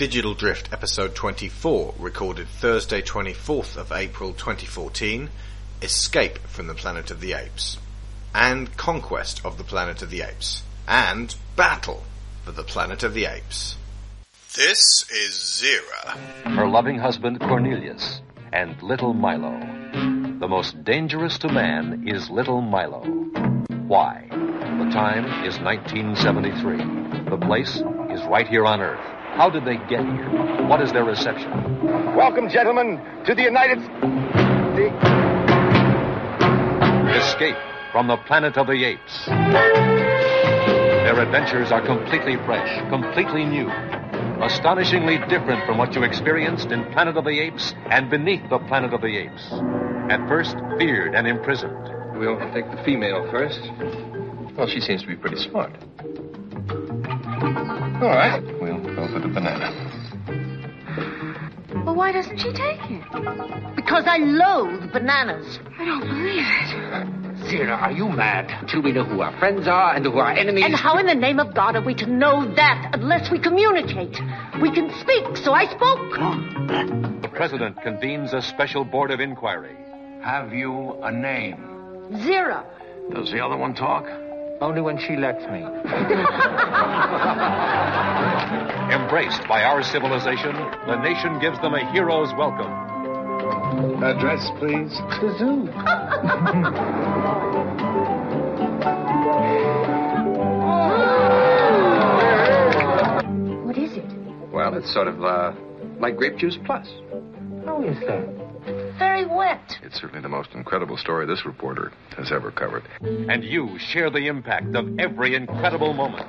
Digital Drift episode 24, recorded Thursday 24th of April 2014, Escape from the Planet of the Apes, and Conquest of the Planet of the Apes, and Battle for the Planet of the Apes. This is Zira. Her loving husband Cornelius, and little Milo. The most dangerous to man is little Milo. Why? The time is 1973. The place is right here on Earth. How did they get here? What is their reception? Welcome, gentlemen, to the United. The... Escape from the planet of the apes. Their adventures are completely fresh, completely new, astonishingly different from what you experienced in Planet of the Apes and beneath the Planet of the Apes. At first, feared and imprisoned. We'll take the female first. Well, she seems to be pretty smart. All right, we'll go for the banana. Well, why doesn't she take it? Because I loathe bananas. I don't believe it. Zira, are you mad? Till we know who our friends are and who our enemies. And how in the name of God are we to know that unless we communicate? We can speak, so I spoke. The president convenes a special board of inquiry. Have you a name? Zira. Does the other one talk? Only when she lets me. Embraced by our civilization, the nation gives them a hero's welcome. Address, please. The zoo. What is it? Well, it's sort of uh, like grape juice plus. How is that? Very wet. It's certainly the most incredible story this reporter has ever covered. And you share the impact of every incredible moment.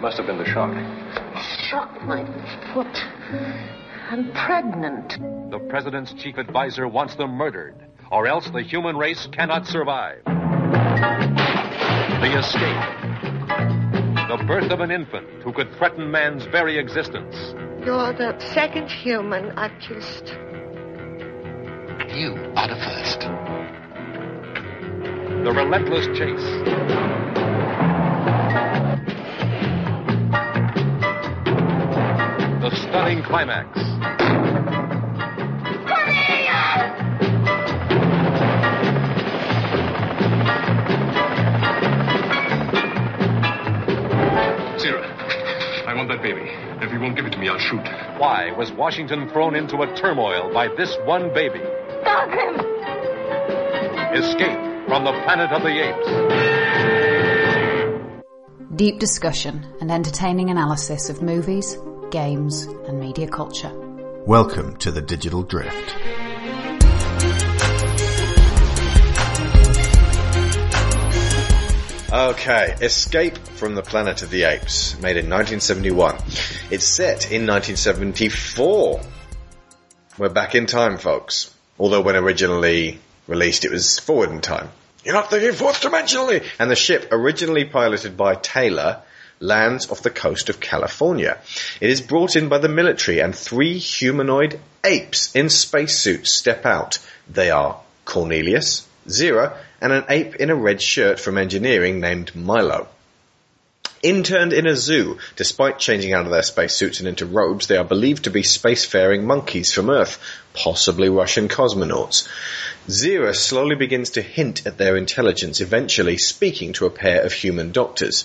Must have been the shock. Shock my foot. I'm pregnant. The president's chief advisor wants them murdered, or else the human race cannot survive. The escape. The birth of an infant who could threaten man's very existence. You're the second human I've kissed. You are the first. The relentless chase. The stunning climax. Zira, I want that baby. If you won't give it to me, I'll shoot. Why was Washington thrown into a turmoil by this one baby? Stop him! Escape from the planet of the apes. Deep discussion and entertaining analysis of movies, games, and media culture. Welcome to the Digital Drift. Okay, Escape from the Planet of the Apes, made in 1971. It's set in 1974. We're back in time, folks. Although when originally released, it was forward in time. You're not thinking fourth dimensionally! And the ship, originally piloted by Taylor, lands off the coast of California. It is brought in by the military and three humanoid apes in spacesuits step out. They are Cornelius, Zira, and an ape in a red shirt from engineering named Milo. Interned in a zoo, despite changing out of their spacesuits and into robes, they are believed to be spacefaring monkeys from Earth, possibly Russian cosmonauts. Zira slowly begins to hint at their intelligence, eventually speaking to a pair of human doctors.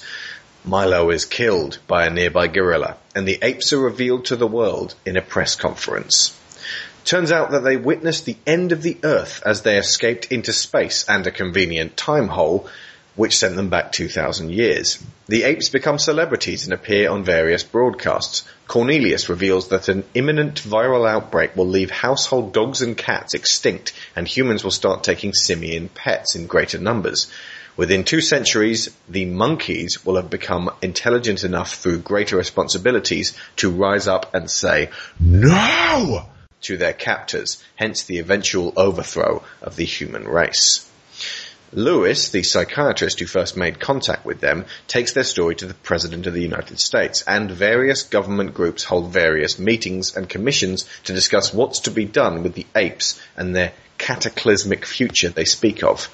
Milo is killed by a nearby gorilla, and the apes are revealed to the world in a press conference. Turns out that they witnessed the end of the Earth as they escaped into space and a convenient time hole, which sent them back 2,000 years. The apes become celebrities and appear on various broadcasts. Cornelius reveals that an imminent viral outbreak will leave household dogs and cats extinct, and humans will start taking simian pets in greater numbers. Within two centuries, the monkeys will have become intelligent enough through greater responsibilities to rise up and say, No! To their captors, hence the eventual overthrow of the human race. Lewis, the psychiatrist who first made contact with them, takes their story to the President of the United States, and various government groups hold various meetings and commissions to discuss what's to be done with the apes and their cataclysmic future they speak of.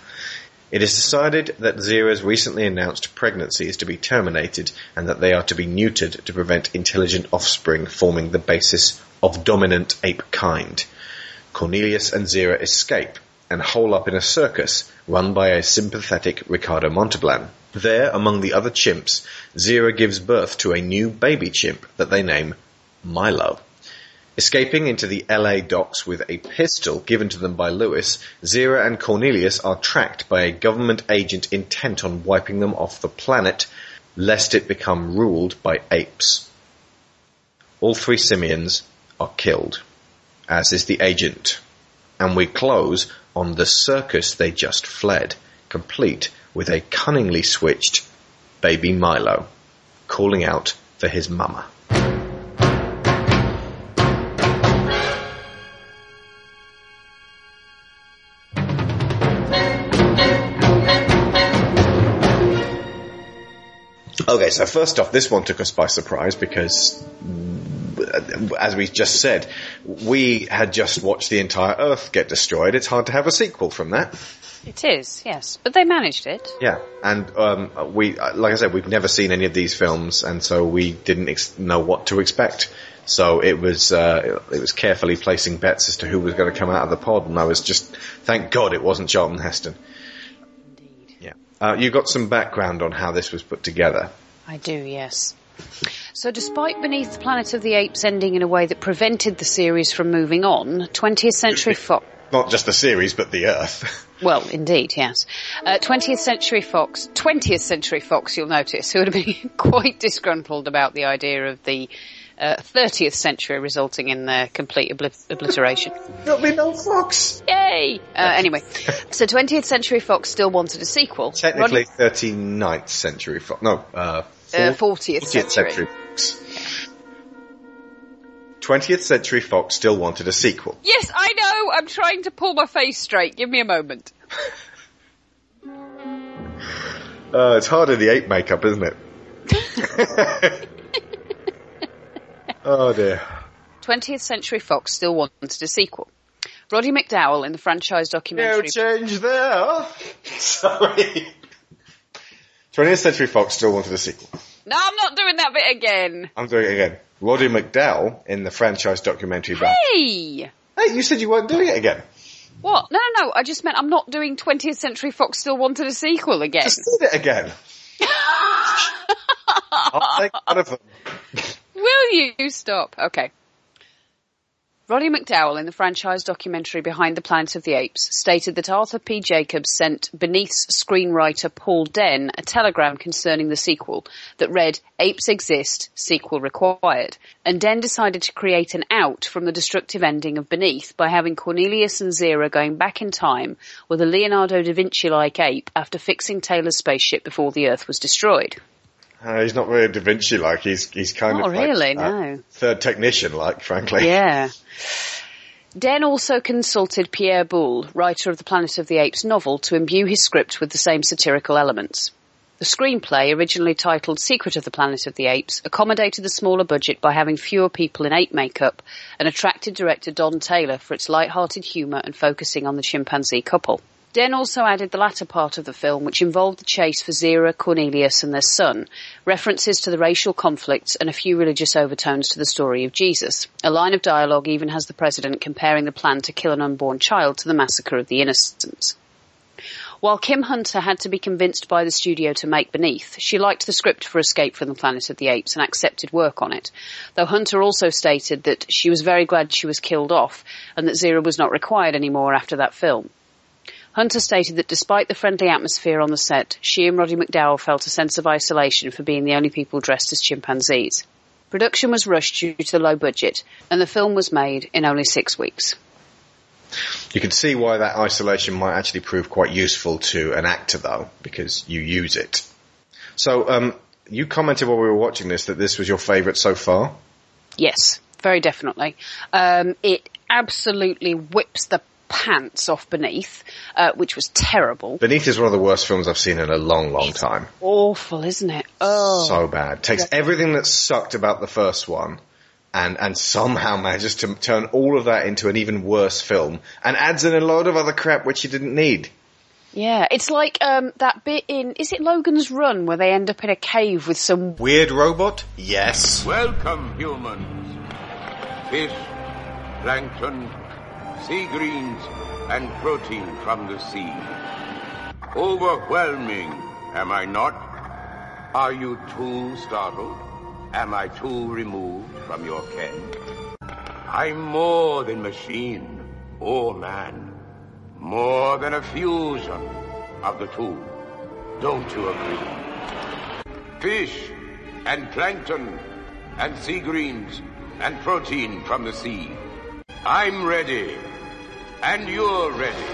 It is decided that Zira's recently announced pregnancy is to be terminated and that they are to be neutered to prevent intelligent offspring forming the basis of dominant ape kind. Cornelius and Zira escape and hole up in a circus run by a sympathetic Ricardo Montalban. There, among the other chimps, Zira gives birth to a new baby chimp that they name Milo. Escaping into the LA docks with a pistol given to them by Lewis, Zira and Cornelius are tracked by a government agent intent on wiping them off the planet, lest it become ruled by apes. All three simians are killed, as is the agent. And we close on the circus they just fled, complete with a cunningly switched baby Milo, calling out for his mama. Okay, so first off, this one took us by surprise because, as we just said, we had just watched the entire Earth get destroyed. It's hard to have a sequel from that. It is, yes, but they managed it. Yeah, and um, we, like I said, we've never seen any of these films, and so we didn't ex- know what to expect. So it was uh, it was carefully placing bets as to who was going to come out of the pod, and I was just thank God it wasn't Charlton Heston. Indeed. Yeah, uh, you got some background on how this was put together. I do, yes. So despite Beneath the Planet of the Apes ending in a way that prevented the series from moving on, 20th Century Fox... Not just the series, but the Earth. Well, indeed, yes. Uh, 20th Century Fox, 20th Century Fox, you'll notice, who would have been quite disgruntled about the idea of the uh, 30th century resulting in their complete obli- obliteration. There'll be no Fox. Yay! Uh, anyway, so 20th Century Fox still wanted a sequel. Technically, Rodney- 39th century Fox. No, uh, Uh, 40th 40th century. Fox. 20th Century Fox still wanted a sequel. Yes, I know. I'm trying to pull my face straight. Give me a moment. Uh, it's hard in the ape makeup, isn't it? oh dear. 20th Century Fox still wanted a sequel. Roddy McDowall in the franchise documentary. No change there. Sorry. 20th Century Fox still wanted a sequel. no, I'm not doing that bit again. I'm doing it again. Roddy McDowall in the franchise documentary. Hey! Hey, you said you weren't doing it again. What? No, no, no. I just meant I'm not doing 20th Century Fox still wanted a sequel again. Just did it again. I'll take one of them. Will you stop? Okay. Roddy McDowall in the franchise documentary Behind the Planet of the Apes stated that Arthur P. Jacobs sent Beneath's screenwriter Paul Dehn a telegram concerning the sequel that read, Apes exist, sequel required. And Dehn decided to create an out from the destructive ending of Beneath by having Cornelius and Zira going back in time with a Leonardo da Vinci-like ape after fixing Taylor's spaceship before the Earth was destroyed. Uh, he's not very Da Vinci like. He's he's kind Not of like, really, uh, no. third technician like, frankly. Yeah. Dehn also consulted Pierre Boulle, writer of the Planet of the Apes novel, to imbue his script with the same satirical elements. The screenplay, originally titled Secret of the Planet of the Apes, accommodated the smaller budget by having fewer people in ape makeup and attracted director Don Taylor for its light-hearted humour and focusing on the chimpanzee couple. Dehn also added the latter part of the film, which involved the chase for Zira, Cornelius and their son, references to the racial conflicts and a few religious overtones to the story of Jesus. A line of dialogue even has the president comparing the plan to kill an unborn child to the massacre of the innocents. While Kim Hunter had to be convinced by the studio to make Beneath, she liked the script for Escape from the Planet of the Apes and accepted work on it. Though Hunter also stated that she was very glad she was killed off and that Zira was not required anymore after that film. Hunter stated that despite the friendly atmosphere on the set, she and Roddy McDowall felt a sense of isolation for being the only people dressed as chimpanzees. Production was rushed due to the low budget, and the film was made in only six weeks. You can see why that isolation might actually prove quite useful to an actor, though, because you use it. So, um, you commented while we were watching this that this was your favourite so far. Yes, very definitely. Um, it absolutely whips the pants off Beneath, uh, which was terrible. Beneath is one of the worst films I've seen in a long, long time. Awful, isn't it? Oh. So bad. Takes everything that sucked about the first one and, and somehow manages to turn all of that into an even worse film and adds in a load of other crap which you didn't need. Yeah, it's like um, that bit in is it Logan's Run where they end up in a cave with some Weird robot? Yes. Welcome, humans. Fish, plankton, sea greens, and protein from the sea. Overwhelming, am I not? Are you too startled? Am I too removed from your ken? I'm more than machine or man. More than a fusion of the two. Don't you agree? Fish and plankton and sea greens and protein from the sea. I'm ready. And you're ready.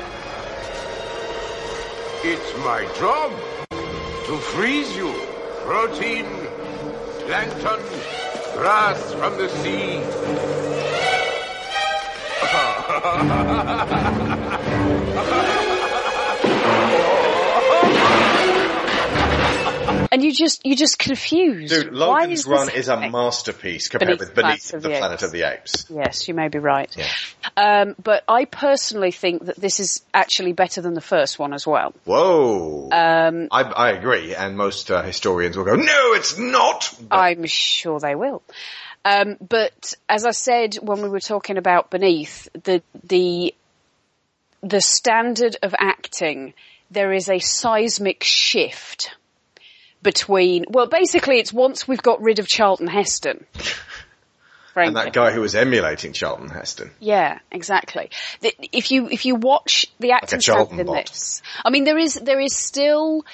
It's my job to freeze you. Protein, plankton, grass from the sea. and you just you just confused. Dude, Logan's is Run is a masterpiece compared Beneath with Beneath the the Planet of the Apes. Yes, you may be right. Yeah. Um, but I personally think that this is actually better than the first one as well. Whoa. Um, I, I agree, and most uh, historians will go, no, it's not! I'm sure they will. Um, but as I said when we were talking about Beneath, the the the standard of acting, there is a seismic shift between. Well, basically, it's once we've got rid of Charlton Heston. And that guy who was emulating Charlton Heston. Yeah, exactly. The, if you if you watch the acting standard in bot. this, I mean, there is there is still.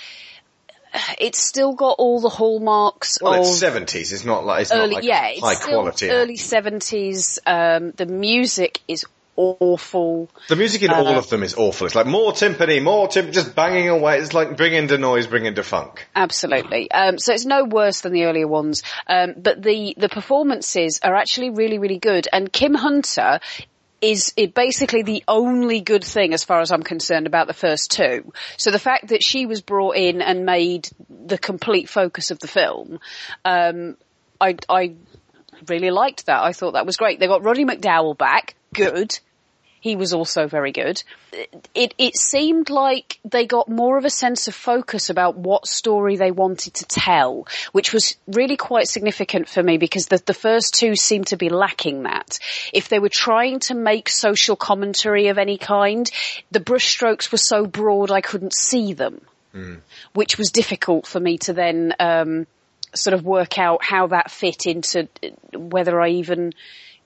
It's still got all the hallmarks Well, of it's 70s, it's not like, it's early, not like yeah, high quality. early seventies. Um, the music is awful. The music in all Uh, of them is awful. It's like more timpani, more timp, just banging away. It's like bring the noise, bring the funk. Absolutely. Um, so it's no worse than the earlier ones. Um, but the, the performances are actually really, really good. And Kim Hunter is it basically the only good thing as far as I'm concerned about the first two. So the fact that she was brought in and made the complete focus of the film, um, I, I really liked that. I thought that was great. They got Roddy McDowall back. Good. He was also very good. It, it seemed like they got more of a sense of focus about what story they wanted to tell, which was really quite significant for me because the, the first two seemed to be lacking that. If they were trying to make social commentary of any kind, the brushstrokes were so broad I couldn't see them which was difficult for me to then um, sort of work out how that fit into uh, whether I even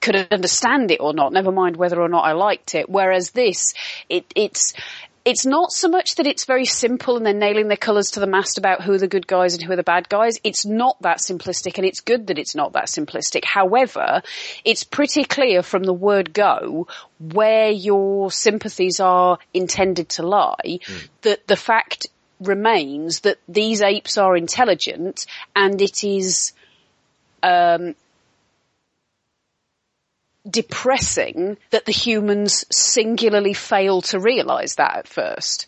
could understand it or not. Never mind whether or not I liked it. Whereas this, it, it's it's not so much that it's very simple and they're nailing their colours to the mast about who are the good guys and who are the bad guys. It's not that simplistic and it's good that it's not that simplistic. However, it's pretty clear from the word go where your sympathies are intended to lie that the fact remains that these apes are intelligent and it is um, depressing that the humans singularly fail to realise that at first.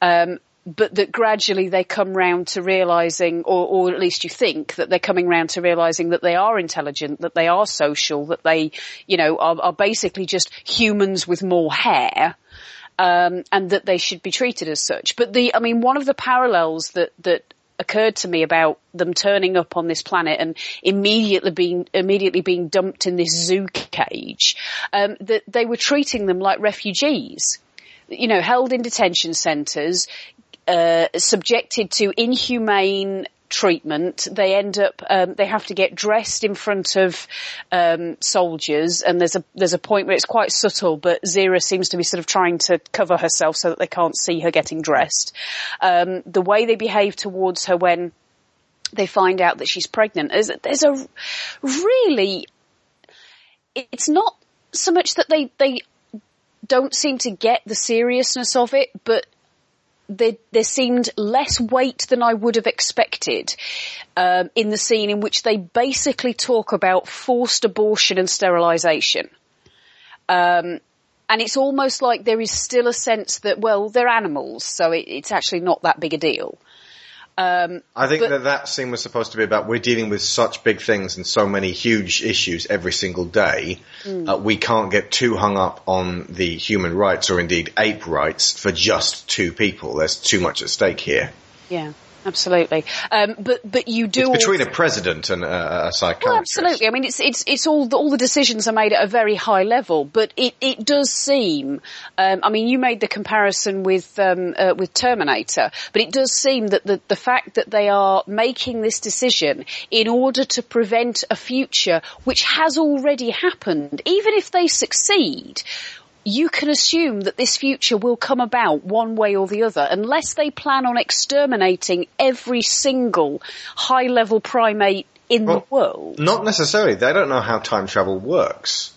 Um, but that gradually they come round to realising, or, or at least you think that they're coming round to realising that they are intelligent, that they are social, that they, you know, are, are basically just humans with more hair. Um, and that they should be treated as such. But the, I mean, one of the parallels that, that occurred to me about them turning up on this planet and immediately being immediately being dumped in this zoo cage, um, that they were treating them like refugees, you know, held in detention centres, uh, subjected to inhumane treatment. They end up, um, they have to get dressed in front of um, soldiers, and there's a there's a point where it's quite subtle, but Zira seems to be sort of trying to cover herself so that they can't see her getting dressed. Um, the way they behave towards her when they find out that she's pregnant is there's a really it's not so much that they they don't seem to get the seriousness of it, but there, there seemed less weight than I would have expected um, in the scene in which they basically talk about forced abortion and sterilisation. Um, and it's almost like there is still a sense that, well, they're animals, so it, it's actually not that big a deal. Um, I think that that scene was supposed to be about we're dealing with such big things and so many huge issues every single day. Mm. Uh, we can't get too hung up on the human rights or indeed ape rights for just two people. There's too much at stake here. yeah, absolutely. Um, but but you do It's between also- a president and a, a psychiatrist. Well, absolutely. I mean, it's it's it's all the, all the decisions are made at a very high level, but it it does seem. Um, I mean, you made the comparison with um, uh, with Terminator, but it does seem that the the fact that they are making this decision in order to prevent a future which has already happened, even if they succeed. You can assume that this future will come about one way or the other unless they plan on exterminating every single high level primate in the world. Not necessarily. They don't know how time travel works.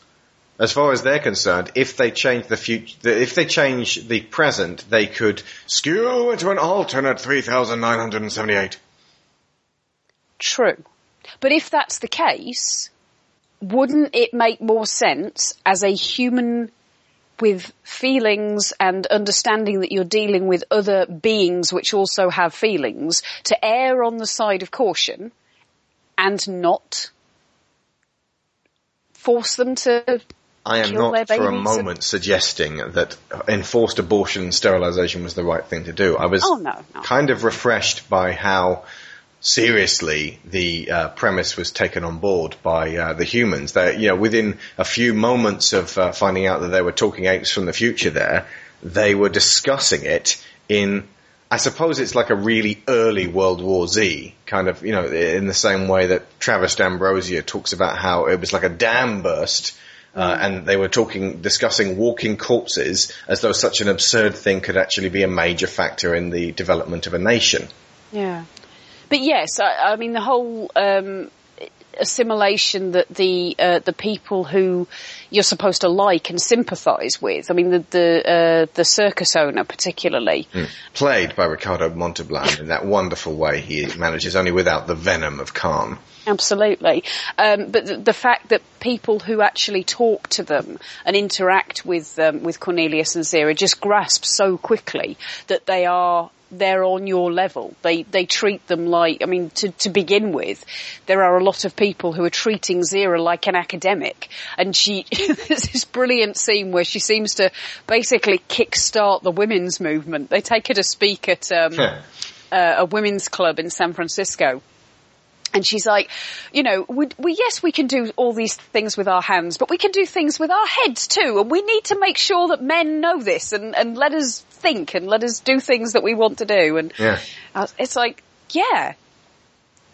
As far as they're concerned, if they change the future, if they change the present, they could skew into an alternate 3978. True. But if that's the case, wouldn't it make more sense as a human with feelings and understanding that you're dealing with other beings which also have feelings to err on the side of caution and not force them to I am kill not for a moment suggesting that enforced abortion and sterilization was the right thing to do. I was Oh, no, no. kind of refreshed by how seriously the uh, premise was taken on board by uh, the humans. That you know, within a few moments of uh, finding out that they were talking apes from the future, there they were discussing it in. I suppose it's like a really early World War Z kind of, you know, in the same way that Travis D'Ambrosia talks about how it was like a dam burst uh, and they were talking, discussing walking corpses as though such an absurd thing could actually be a major factor in the development of a nation. Yeah. But yes, I, I mean the whole um, assimilation that the uh, the people who you're supposed to like and sympathise with. I mean the the uh, the circus owner particularly. Mm. Played by Ricardo Montalban in that wonderful way he manages, only without the venom of Khan. Absolutely. Um, but the, the fact that people who actually talk to them and interact with um, with Cornelius and Zira just grasp so quickly that they are they're on your level. They they treat them like I mean to to begin with, there are a lot of people who are treating Zira like an academic, and she there's this brilliant scene where she seems to basically kickstart the women's movement. They take her to speak at um, uh, a women's club in San Francisco. And she's like, you know, we, we, yes, we can do all these things with our hands, but we can do things with our heads too. And we need to make sure that men know this and, and let us think and let us do things that we want to do. And Yeah. it's like, yeah,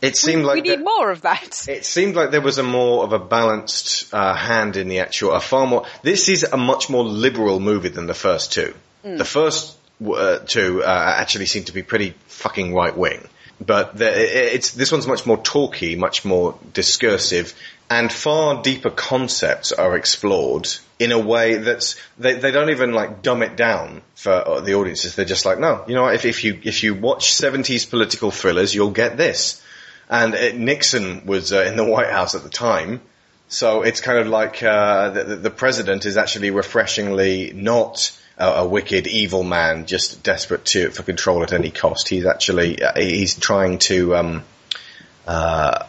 It seemed like we need that- more of that. It seemed like there was a more of a balanced uh, hand in the actual, a far more. This is a much more liberal movie than the first two. Mm. The first uh, two uh, actually seem to be pretty fucking right wing, but the, it's this one's much more talky, much more discursive, and far deeper concepts are explored in a way that's they, they don't even like dumb it down for uh, the audiences. They're just like, no, you know? If, if you if you watch seventies political thrillers, you'll get this. And uh, Nixon was uh, in the White House at the time, so it's kind of like uh, the, the president is actually refreshingly not a, a wicked, evil man, just desperate to for control at any cost. He's actually uh, he's trying to. Um, uh,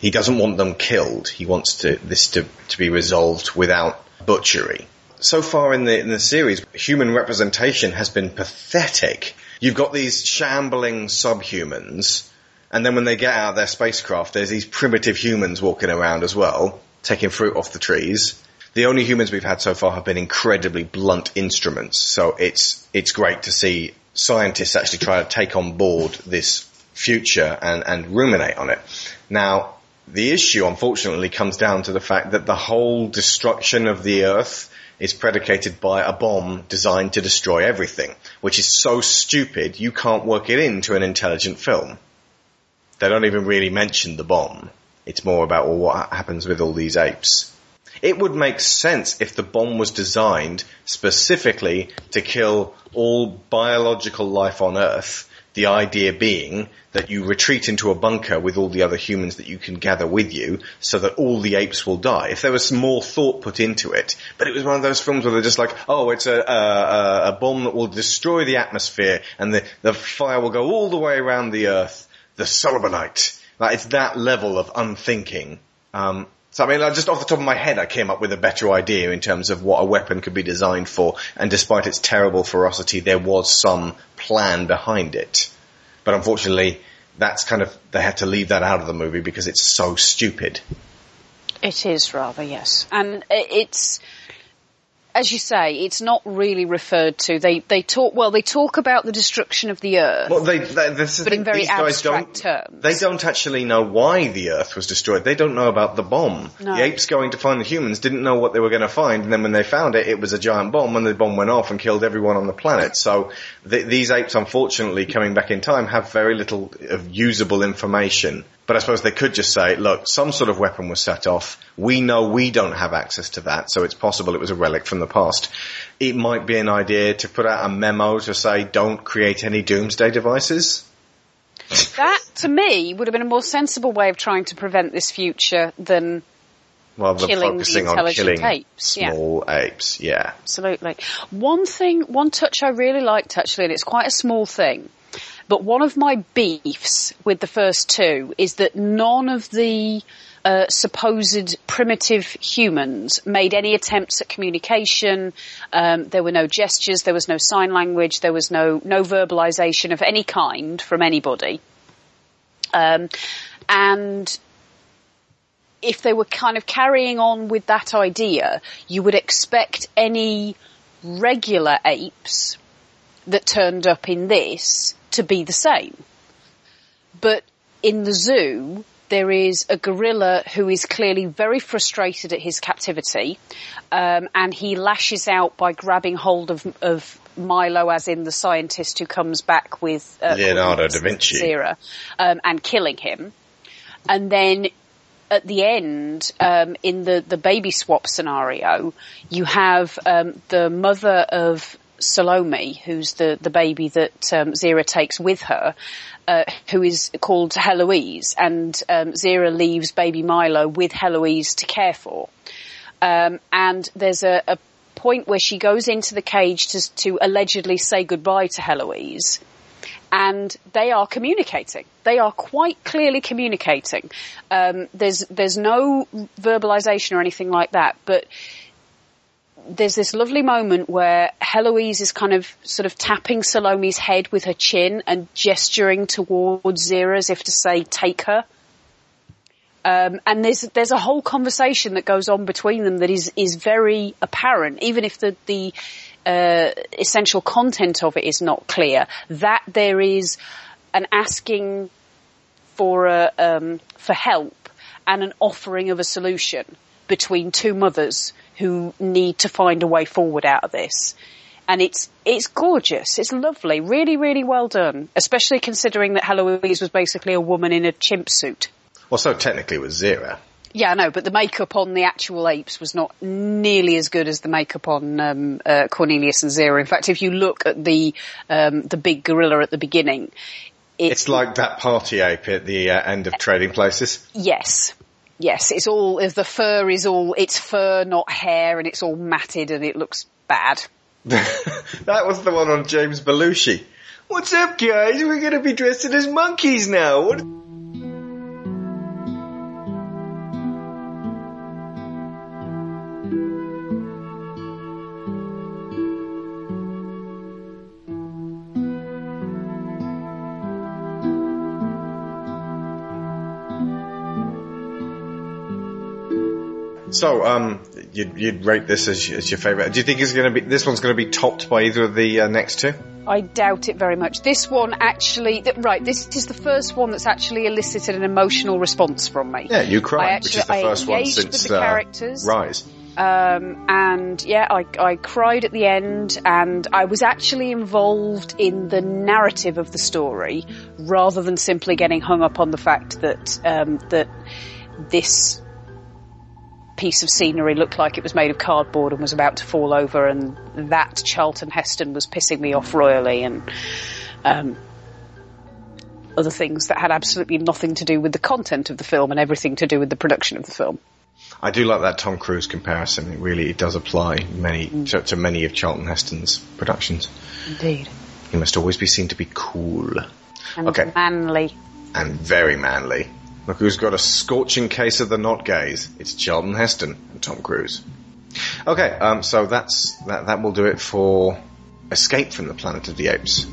he doesn't want them killed. He wants to, this to, to be resolved without butchery. So far in the in the series, human representation has been pathetic. You've got these shambling subhumans, and then when they get out of their spacecraft, there's these primitive humans walking around as well, taking fruit off the trees. The only humans we've had so far have been incredibly blunt instruments, so it's it's great to see scientists actually try to take on board this future and, and ruminate on it. Now, the issue unfortunately comes down to the fact that the whole destruction of the Earth is predicated by a bomb designed to destroy everything, which is so stupid you can't work it into an intelligent film. They don't even really mention the bomb. It's more about well, what happens with all these apes. It would make sense if the bomb was designed specifically to kill all biological life on Earth The idea being that you retreat into a bunker with all the other humans that you can gather with you so that all the apes will die. If there was more thought put into it, but it was one of those films where they're just like, oh, it's a, a, a bomb that will destroy the atmosphere and the, the fire will go all the way around the earth. The Solomonite. Like, it's that level of unthinking. Um, so I mean, like, just off the top of my head, I came up with a better idea in terms of what a weapon could be designed for, and despite its terrible ferocity, there was some plan behind it. But unfortunately, that's kind of, they had to leave that out of the movie because it's so stupid. It is rather, yes. And it's, as you say, it's not really referred to. They they talk well. They talk about the destruction of the earth. Well, they, they this is but in very abstract don't, terms. They don't actually know why the Earth was destroyed. They don't know about the bomb. No. The apes going to find the humans didn't know what they were going to find, and then when they found it, it was a giant bomb, and the bomb went off and killed everyone on the planet. So th- these apes, unfortunately, coming back in time, have very little of usable information. But I suppose they could just say, look, some sort of weapon was set off. We know we don't have access to that, so it's possible it was a relic from the past. It might be an idea to put out a memo to say, don't create any doomsday devices. That, to me, would have been a more sensible way of trying to prevent this future than than Killing the focusing on intelligent killing apes, yeah. small apes, yeah. Absolutely. One thing, one touch I really liked actually, and it's quite a small thing, but one of my beefs with the first two is that none of the uh, supposed primitive humans made any attempts at communication. Um, there were no gestures, there was no sign language, there was no no verbalization of any kind from anybody. Um, and if they were kind of carrying on with that idea, you would expect any regular apes that turned up in this to be the same. But in the zoo, there is a gorilla who is clearly very frustrated at his captivity, um, and he lashes out by grabbing hold of, of Milo, as in the scientist who comes back with uh, Leonardo da Vinci. Zira, um, and killing him. And then at the end, um, in the, the baby swap scenario, you have um, the mother of Salome, who's the, the baby that um, Zira takes with her, uh, who is called Heloise, and um, Zira leaves baby Milo with Heloise to care for. Um, and there's a, a point where she goes into the cage to, to allegedly say goodbye to Heloise, and they are communicating. They are quite clearly communicating. Um, there's there's no verbalization or anything like that, but there's this lovely moment where Heloise is kind of sort of tapping Salome's head with her chin and gesturing towards Zira as if to say, "Take her." Um, and there's there's a whole conversation that goes on between them that is is very apparent, even if the the uh, essential content of it is not clear. That there is an asking for a, um, for help and an offering of a solution between two mothers who need to find a way forward out of this. And it's it's gorgeous. It's lovely. Really, really well done. Especially considering that Heloise was basically a woman in a chimp suit. Well, so technically it was Zira. Yeah, I know, but the makeup on the actual apes was not nearly as good as the makeup on um, uh, Cornelius and Zira. In fact, if you look at the um, the big gorilla at the beginning, It's like that party ape at the uh, end of Trading Places. yes, yes, it's all the fur is all it's fur, not hair, and it's all matted and it looks bad. that was the one on James Belushi. What's up, guys? We're going to be dressing as monkeys now. What? So, um, you'd, you'd rate this as, as your favourite. Do you think it's going to be this one's going to be topped by either of the uh, next two? I doubt it very much. This one actually, th- right, this is the first one that's actually elicited an emotional response from me. Yeah, you cried, actually, which is the I first one since the uh, characters. Rise. Um, and yeah, I, I cried at the end, and I was actually involved in the narrative of the story rather than simply getting hung up on the fact that um, that this piece of scenery looked like it was made of cardboard and was about to fall over, and that Charlton Heston was pissing me off royally, and um, other things that had absolutely nothing to do with the content of the film and everything to do with the production of the film. I do like that Tom Cruise comparison. It really it does apply many to, to many of Charlton Heston's productions. Indeed. He must always be seen to be cool And Okay. manly. and very manly. Look who's got a scorching case of the not gays. It's Charlton Heston and Tom Cruise. Okay, um, so that's that. That will do it for Escape from the Planet of the Apes.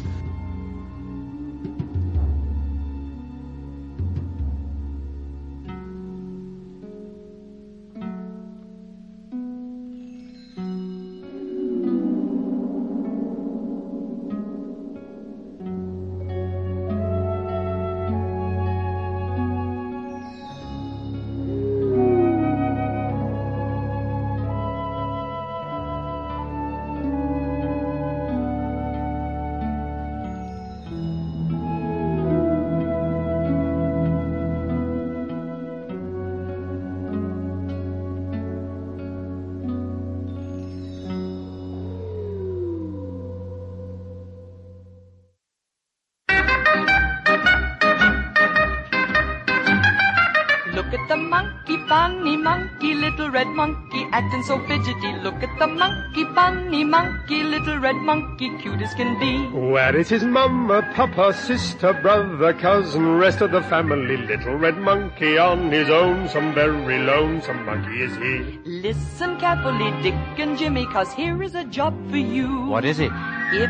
Cute as can be. Where is his mama, papa, sister, brother, cousin, rest of the family? Little red monkey on his own, some very lonesome monkey is he. Listen carefully, Dick and Jimmy, cause here is a job for you. What is it? If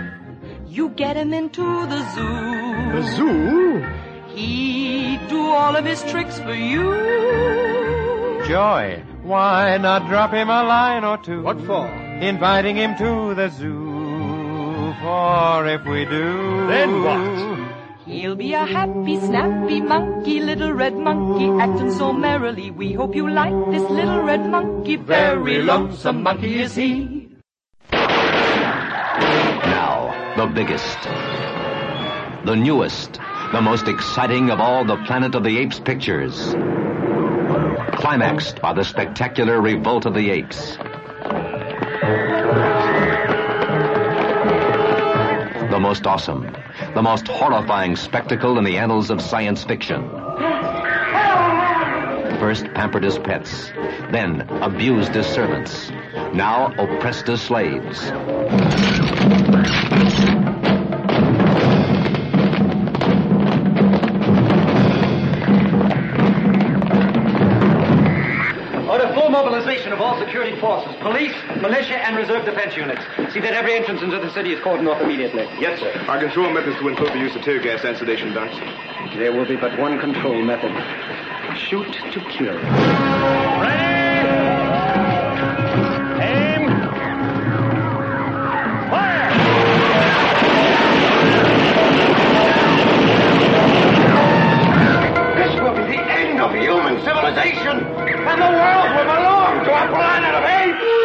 you get him into the zoo, The zoo? he'd do all of his tricks for you. Joy, why not drop him a line or two? What for? Inviting him to the zoo. For if we do. Then what? He'll be a happy, snappy monkey, little red monkey, acting so merrily. We hope you like this little red monkey. Very lonesome monkey is he. Now, the biggest, the newest, the most exciting of all the Planet of the Apes pictures. Climaxed by the spectacular Revolt of the Apes. Most awesome, the most horrifying spectacle in the annals of science fiction. First pampered as pets, then abused as servants, now oppressed as slaves. Mobilization security forces, police, militia, and reserve defense units. See that every entrance into the city is cordoned off immediately. Yes, sir. Our control methods to include the use of tear gas and sedation darts. There will be but one control method. Shoot to kill. This will be the end of human civilization, and the world will belong to a planet of apes.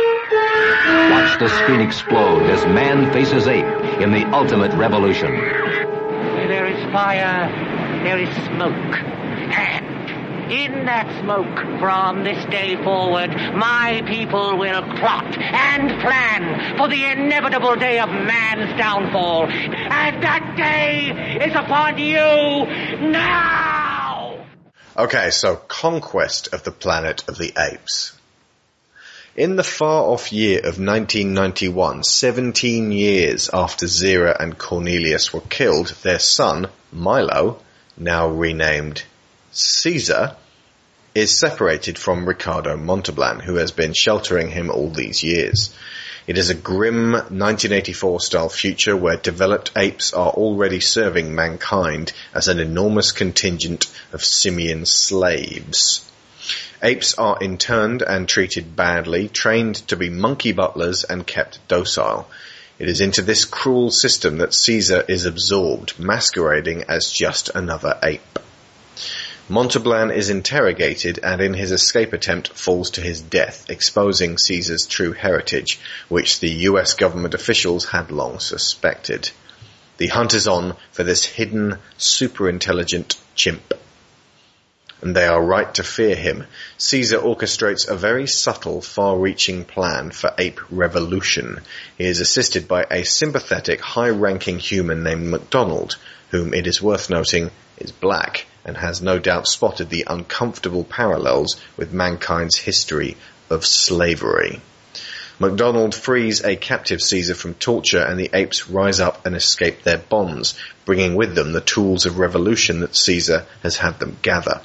Watch the screen explode as man faces ape in the ultimate revolution. Where there is fire, there is smoke. And in that smoke, from this day forward, my people will plot and plan for the inevitable day of man's downfall. And that day is upon you now! Okay, so Conquest of the Planet of the Apes. In the far off year of 1991, 17 years after Zira and Cornelius were killed, their son, Milo, now renamed Caesar, is separated from Ricardo Montalban, who has been sheltering him all these years. It is a grim 1984 style future where developed apes are already serving mankind as an enormous contingent of simian slaves. Apes are interned and treated badly, trained to be monkey butlers and kept docile. It is into this cruel system that Caesar is absorbed, masquerading as just another ape. Montalban is interrogated and in his escape attempt falls to his death, exposing Caesar's true heritage, which the US government officials had long suspected. The hunt is on for this hidden, super intelligent chimp. And they are right to fear him. Caesar orchestrates a very subtle, far-reaching plan for ape revolution. He is assisted by a sympathetic, high-ranking human named MacDonald, whom it is worth noting is black and has no doubt spotted the uncomfortable parallels with mankind's history of slavery. MacDonald frees a captive Caesar from torture and the apes rise up and escape their bonds, bringing with them the tools of revolution that Caesar has had them gather.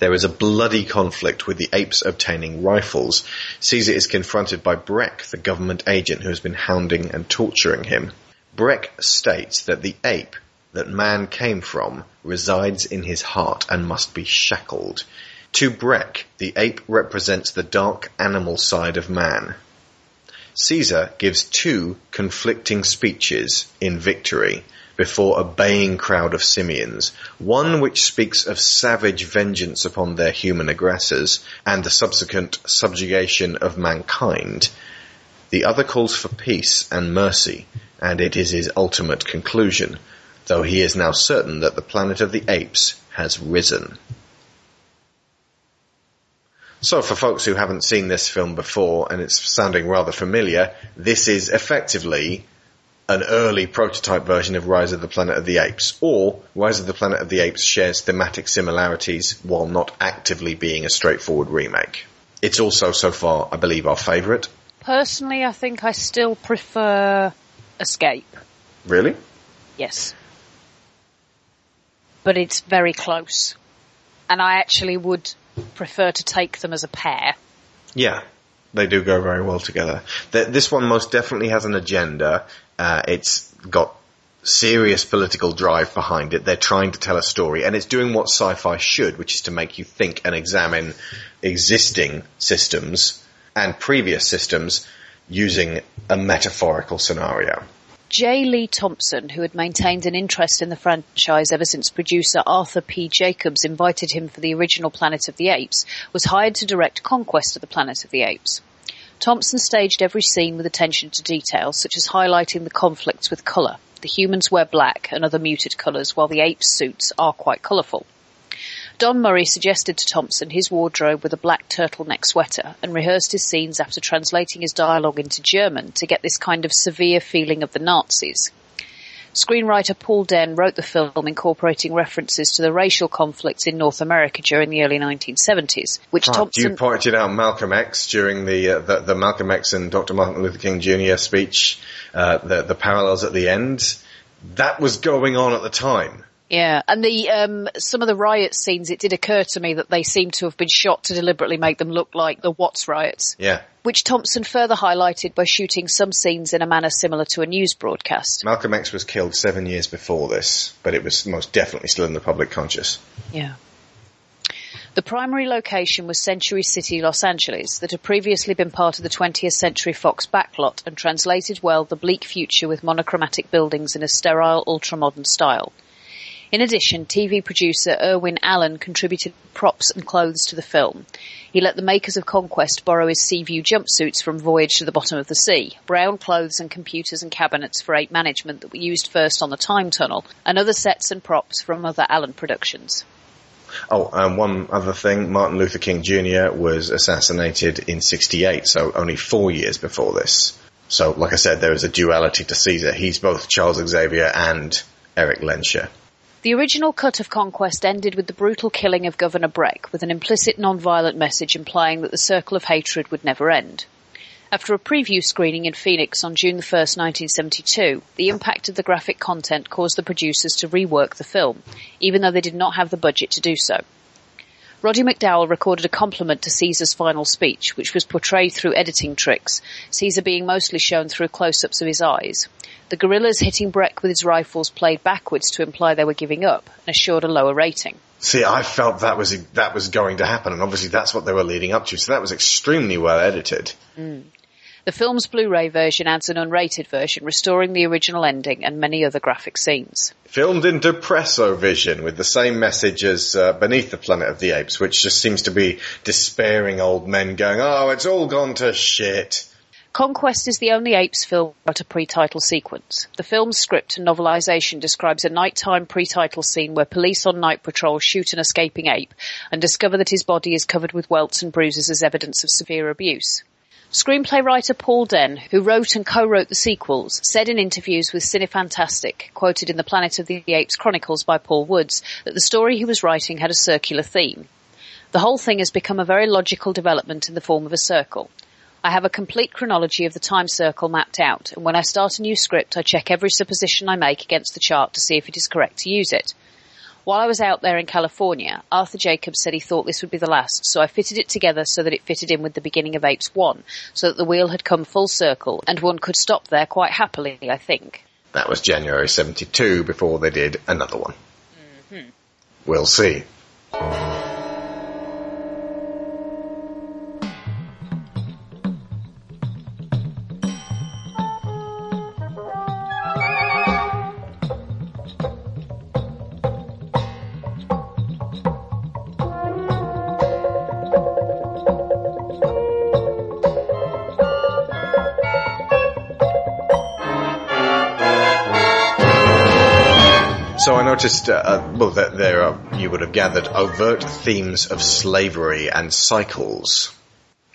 There is a bloody conflict with the apes obtaining rifles. Caesar is confronted by Breck, the government agent who has been hounding and torturing him. Breck states that the ape that man came from resides in his heart and must be shackled. To Breck, the ape represents the dark animal side of man. Caesar gives two conflicting speeches in victory before a baying crowd of simians, one which speaks of savage vengeance upon their human aggressors and the subsequent subjugation of mankind. The other calls for peace and mercy, and it is his ultimate conclusion, though he is now certain that the planet of the apes has risen. So for folks who haven't seen this film before and it's sounding rather familiar, this is effectively an early prototype version of Rise of the Planet of the Apes, or Rise of the Planet of the Apes shares thematic similarities while not actively being a straightforward remake. It's also so far, I believe, our favourite. Personally, I think I still prefer Escape. Really? Yes. But it's very close. And I actually would prefer to take them as a pair. Yeah, they do go very well together. Th this one most definitely has an agenda. Uh, it's got serious political drive behind it. They're trying to tell a story, and it's doing what sci-fi should, which is to make you think and examine existing systems and previous systems using a metaphorical scenario. J. Lee Thompson, who had maintained an interest in the franchise ever since producer Arthur P. Jacobs invited him for the original Planet of the Apes, was hired to direct Conquest of the Planet of the Apes. Thompson staged every scene with attention to detail, such as highlighting the conflicts with colour. The humans wear black and other muted colours, while the apes' suits are quite colourful. Don Murray suggested to Thompson his wardrobe with a black turtleneck sweater and rehearsed his scenes after translating his dialogue into German to get this kind of severe feeling of the Nazis. Screenwriter Paul Dehn wrote the film incorporating references to the racial conflicts in North America during the early 1970s, which Oh, Thompson... You pointed out Malcolm X during the, uh, the the Malcolm X and Dr. Martin Luther King Jr. speech, uh, the the parallels at the end. That was going on at the time. Yeah, and the um, some of the riot scenes, it did occur to me that they seem to have been shot to deliberately make them look like the Watts riots, Yeah. which Thompson further highlighted by shooting some scenes in a manner similar to a news broadcast. Malcolm X was killed seven years before this, but it was most definitely still in the public conscious. Yeah. The primary location was Century City, Los Angeles, that had previously been part of the 20th Century Fox backlot and translated well the bleak future with monochromatic buildings in a sterile, ultramodern style. In addition, TV producer Irwin Allen contributed props and clothes to the film. He let the makers of Conquest borrow his Seaview jumpsuits from Voyage to the Bottom of the Sea, brown clothes and computers and cabinets for ape management that were used first on the Time Tunnel, and other sets and props from other Allen productions. Oh, and one other thing, Martin Luther King Jr. was assassinated in 68, so only four years before this. So, like I said, there is a duality to Caesar. He's both Charles Xavier and Erik Lehnsherr. The original cut of Conquest ended with the brutal killing of Governor Breck, with an implicit non-violent message implying that the circle of hatred would never end. After a preview screening in Phoenix on June 1, 1972, the impact of the graphic content caused the producers to rework the film, even though they did not have the budget to do so. Roddy McDowall recorded a compliment to Caesar's final speech, which was portrayed through editing tricks, Caesar being mostly shown through close-ups of his eyes. The guerrillas hitting Breck with his rifles played backwards to imply they were giving up and assured a lower rating. See, I felt that was that was going to happen, and obviously that's what they were leading up to. So that was extremely well edited. Mm. The film's Blu-ray version adds an unrated version, restoring the original ending and many other graphic scenes. Filmed in Depresso Vision with the same message as uh, Beneath the Planet of the Apes, which just seems to be despairing old men going, "Oh, it's all gone to shit." Conquest is the only Apes film without a pre-title sequence. The film's script and novelization describes a nighttime pre-title scene where police on night patrol shoot an escaping ape and discover that his body is covered with welts and bruises as evidence of severe abuse. Screenplay writer Paul Dehn, who wrote and co-wrote the sequels, said in interviews with Cinefantastique, quoted in the Planet of the Apes Chronicles by Paul Woods, that the story he was writing had a circular theme. The whole thing has become a very logical development in the form of a circle. I have a complete chronology of the time circle mapped out, and when I start a new script, I check every supposition I make against the chart to see if it is correct to use it. While I was out there in California, Arthur Jacobs said he thought this would be the last, so I fitted it together so that it fitted in with the beginning of Apes 1, so that the wheel had come full circle, and one could stop there quite happily, I think. That was January 72 before they did another one. Mm-hmm. We'll see. Noticed, uh, uh, well, that there are, you would have gathered, overt themes of slavery and cycles.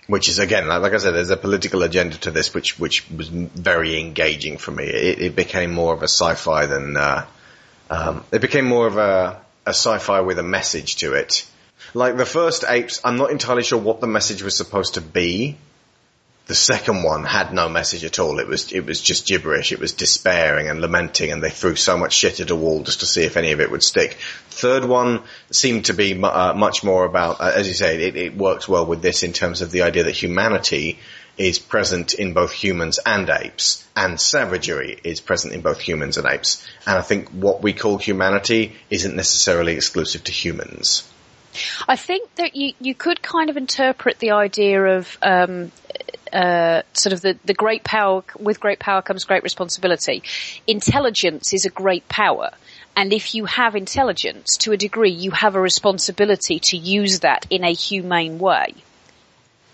Which is again, like, like I said, there's a political agenda to this, which which was very engaging for me. It, it became more of a sci-fi than uh, um, it became more of a, a sci-fi with a message to it. Like the first apes, I'm not entirely sure what the message was supposed to be. The second one had no message at all. It was it was just gibberish. It was despairing and lamenting, and they threw so much shit at a wall just to see if any of it would stick. Third one seemed to be uh, much more about, uh, as you say, it, it works well with this in terms of the idea that humanity is present in both humans and apes, and savagery is present in both humans and apes. And I think what we call humanity isn't necessarily exclusive to humans. I think that you, you could kind of interpret the idea of um, uh, sort of the, the great power, with great power comes great responsibility. Intelligence is a great power. And if you have intelligence, to a degree, you have a responsibility to use that in a humane way.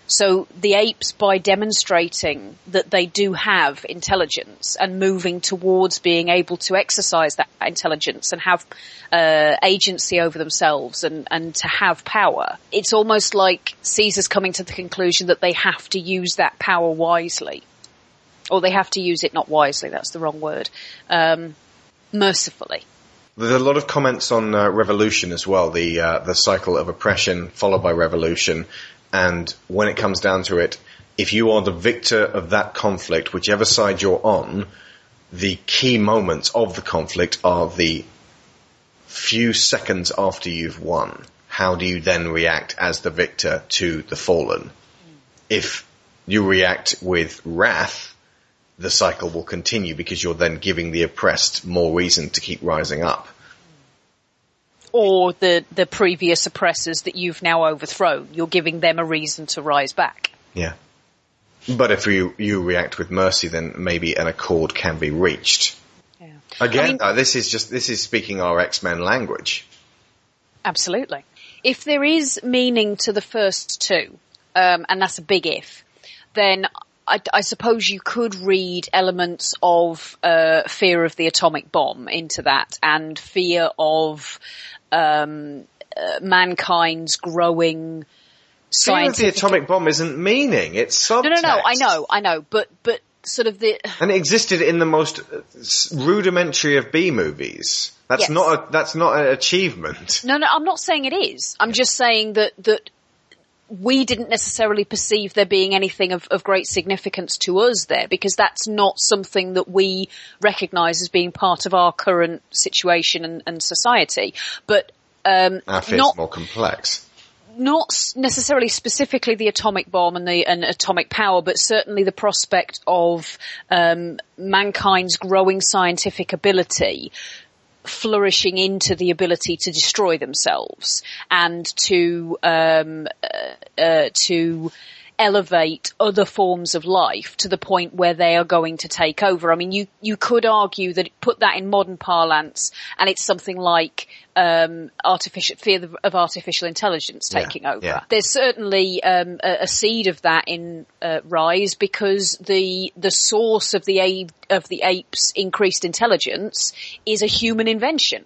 So the apes, by demonstrating that they do have intelligence and moving towards being able to exercise that intelligence and have uh, agency over themselves and, and to have power, it's almost like Caesar's coming to the conclusion that they have to use that power wisely. Or they have to use it not wisely, that's the wrong word, um, mercifully. There's a lot of comments on uh, revolution as well, the uh, the cycle of oppression followed by revolution, and when it comes down to it, if you are the victor of that conflict, whichever side you're on, the key moments of the conflict are the few seconds after you've won. How do you then react as the victor to the fallen? If you react with wrath, the cycle will continue because you're then giving the oppressed more reason to keep rising up. Or the, the previous oppressors that you've now overthrown. You're giving them a reason to rise back. Yeah. But if you, you react with mercy, then maybe an accord can be reached. Yeah. Again, I mean- though, this is just, this is speaking our X-Men language. Absolutely. If there is meaning to the first two, um, and that's a big if, then I, I suppose you could read elements of uh, fear of the atomic bomb into that, and fear of um, uh, mankind's growing of the atomic bomb isn't meaning, it's subtext. no, no, no. I know, I know, but but sort of the And it existed in the most uh, rudimentary of B movies. That's Yes. not a, that's not an achievement. No, no, I'm not saying it is. I'm just saying that that we didn't necessarily perceive there being anything of, of great significance to us there because that's not something that we recognise as being part of our current situation and, and society. But um, not more complex. not necessarily specifically the atomic bomb and the and atomic power, but certainly the prospect of um, mankind's growing scientific ability flourishing into the ability to destroy themselves and to um, uh, uh, to elevate other forms of life to the point where they are going to take over. I mean, you you could argue that put that in modern parlance, and it's something like um, artificial fear of artificial intelligence Yeah, taking over. yeah. There's certainly um, a, a seed of that in uh, Rise because the the source of the ape, of the apes' increased intelligence is a human invention.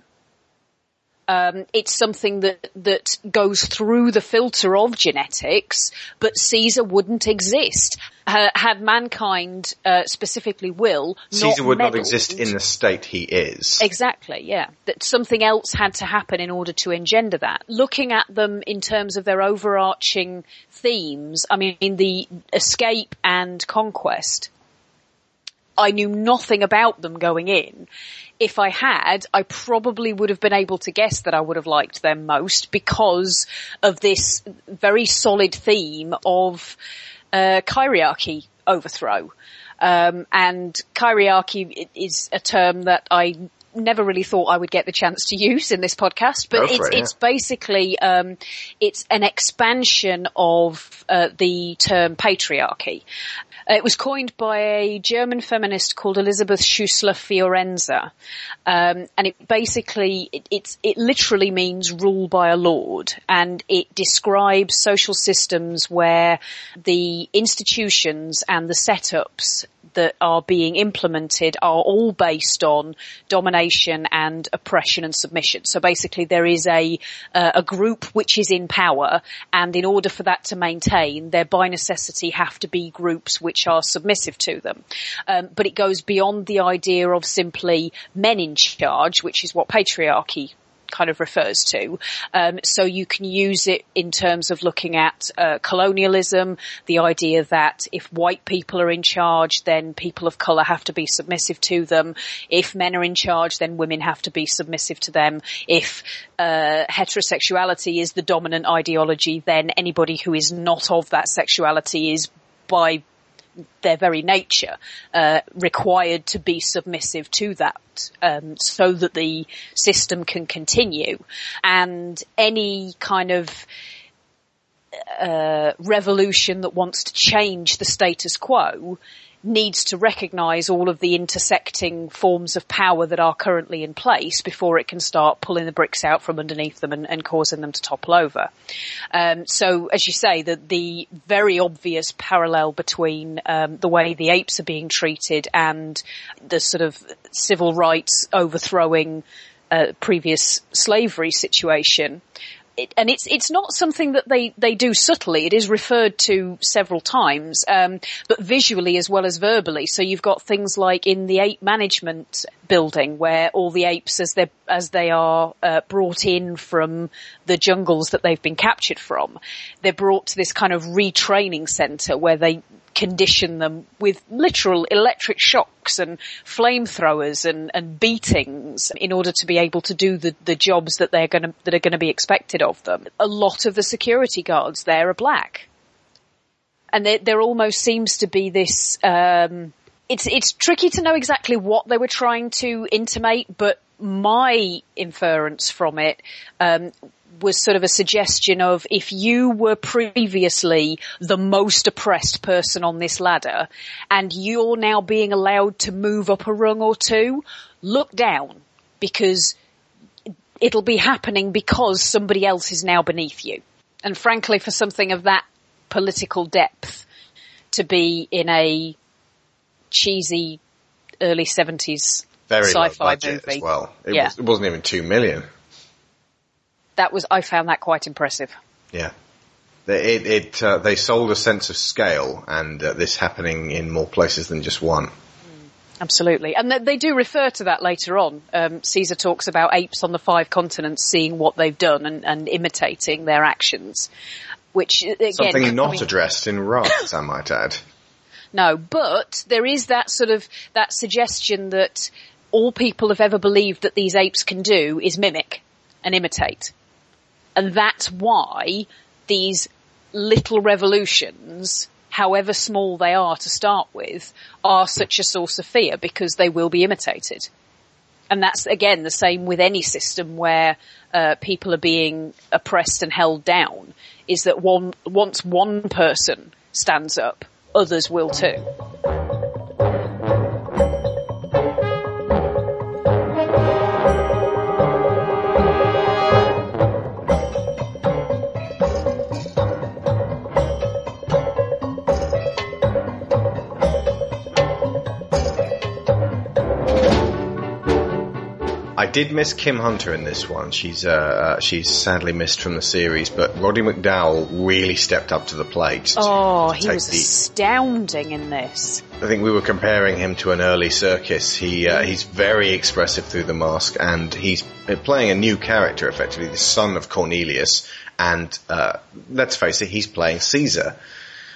Um, it's something that that goes through the filter of genetics, but Caesar wouldn't exist. Uh, had mankind, uh, specifically Will, Caesar would not exist in the state he is. Exactly, yeah. That something else had to happen in order to engender that. Looking at them in terms of their overarching themes, I mean, the escape and conquest, I knew nothing about them going in. If I had, I probably would have been able to guess that I would have liked them most because of this very solid theme of uh, kyriarchy overthrow. Um, and kyriarchy is a term that I never really thought I would get the chance to use in this podcast, but it's, it, yeah. it's basically um, it's an expansion of uh, the term patriarchy. Uh, It was coined by a German feminist called Elisabeth Schüssler Fiorenza, um, and it basically it, it's it literally means rule by a lord, and it describes social systems where the institutions and the setups that are being implemented are all based on domination and oppression and submission. So basically there is a, uh, a group which is in power and in order for that to maintain, there by necessity have to be groups which are submissive to them. Um, but it goes beyond the idea of simply men in charge, which is what patriarchy kind of refers to. Um, so you can use it in terms of looking at uh, colonialism, the idea that if white people are in charge, then people of colour have to be submissive to them. If men are in charge, then women have to be submissive to them. If uh, heterosexuality is the dominant ideology, then anybody who is not of that sexuality is by their very nature uh, required to be submissive to that um, so that the system can continue. And any kind of uh, revolution that wants to change the status quo needs to recognise all of the intersecting forms of power that are currently in place before it can start pulling the bricks out from underneath them and, and causing them to topple over. Um, so, as you say, the, the very obvious parallel between um, the way the apes are being treated and the sort of civil rights overthrowing uh, previous slavery situation it, and it's it's not something that they, they do subtly. It is referred to several times, um, but visually as well as verbally. So you've got things like in the ape management building, where all the apes, as they as they are uh, brought in from the jungles that they've been captured from, they're brought to this kind of retraining centre where they condition them with literal electric shocks and flamethrowers and, and beatings in order to be able to do the, the jobs that they're going to that are going to be expected of them. A lot of the security guards there are black, and there, there almost seems to be this. Um, it's it's tricky to know exactly what they were trying to intimate, but my inference from it um, was sort of a suggestion of if you were previously the most oppressed person on this ladder and you're now being allowed to move up a rung or two, look down because it'll be happening because somebody else is now beneath you. And frankly, for something of that political depth to be in a cheesy early 70s Very sci-fi budget movie. as well. It, yeah, was, it wasn't even two million. That was, I found that quite impressive. Yeah. They- It, it, uh, they sold a sense of scale and uh, this happening in more places than just one. Absolutely. And they, they do refer to that later on. Um, Caesar talks about apes on the five continents seeing what they've done and, and imitating their actions. Which, uh, again, Something not coming- addressed in Rust, I might add. No, but there is that sort of, that suggestion that all people have ever believed that these apes can do is mimic and imitate. And that's why these little revolutions, however small they are to start with, are such a source of fear because they will be imitated. And that's again the same with any system where uh, people are being oppressed and held down. Is that one once one person stands up, others will too. I did miss Kim Hunter in this one. She's uh, uh, she's sadly missed from the series, but Roddy McDowall really stepped up to the plate. to- Oh, to he was the- astounding in this. I think we were comparing him to an early Serkis. He uh, he's very expressive through the mask, and he's playing a new character, effectively the son of Cornelius. And uh, let's face it, he's playing Caesar.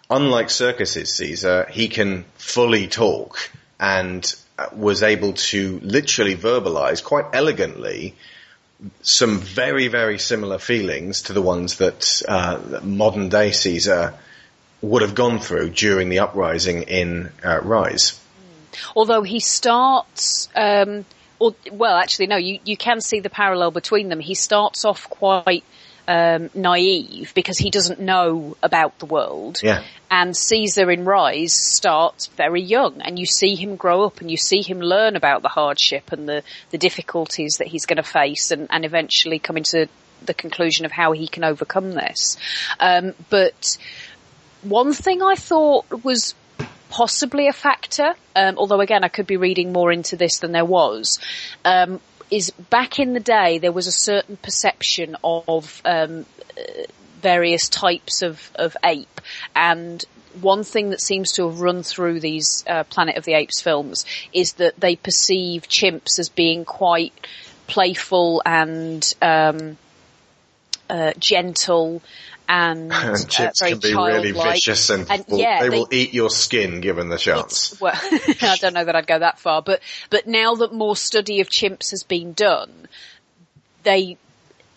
Unlike Serkis's Caesar, he can fully talk and was able to literally verbalize quite elegantly some very very similar feelings to the ones that, uh, that modern day Caesar would have gone through during the uprising in uh, Rise. Although he starts, um, or, well, actually, no, you, you can see the parallel between them. He starts off quite um, naive because he doesn't know about the world. Yeah. And Caesar in Rise starts very young, and you see him grow up, and you see him learn about the hardship and the, the difficulties that he's going to face, and, and eventually come into the conclusion of how he can overcome this. Um, but one thing I thought was possibly a factor, um, although again I could be reading more into this than there was, um, is back in the day there was a certain perception of um, various types of, of ape. And one thing that seems to have run through these uh, Planet of the Apes films is that they perceive chimps as being quite playful and um, uh, gentle and, uh, Chips very can be really vicious and, will, yeah, they, will eat your skin given the chance. well, I don't know that I'd go that far, but but now that more study of chimps has been done, they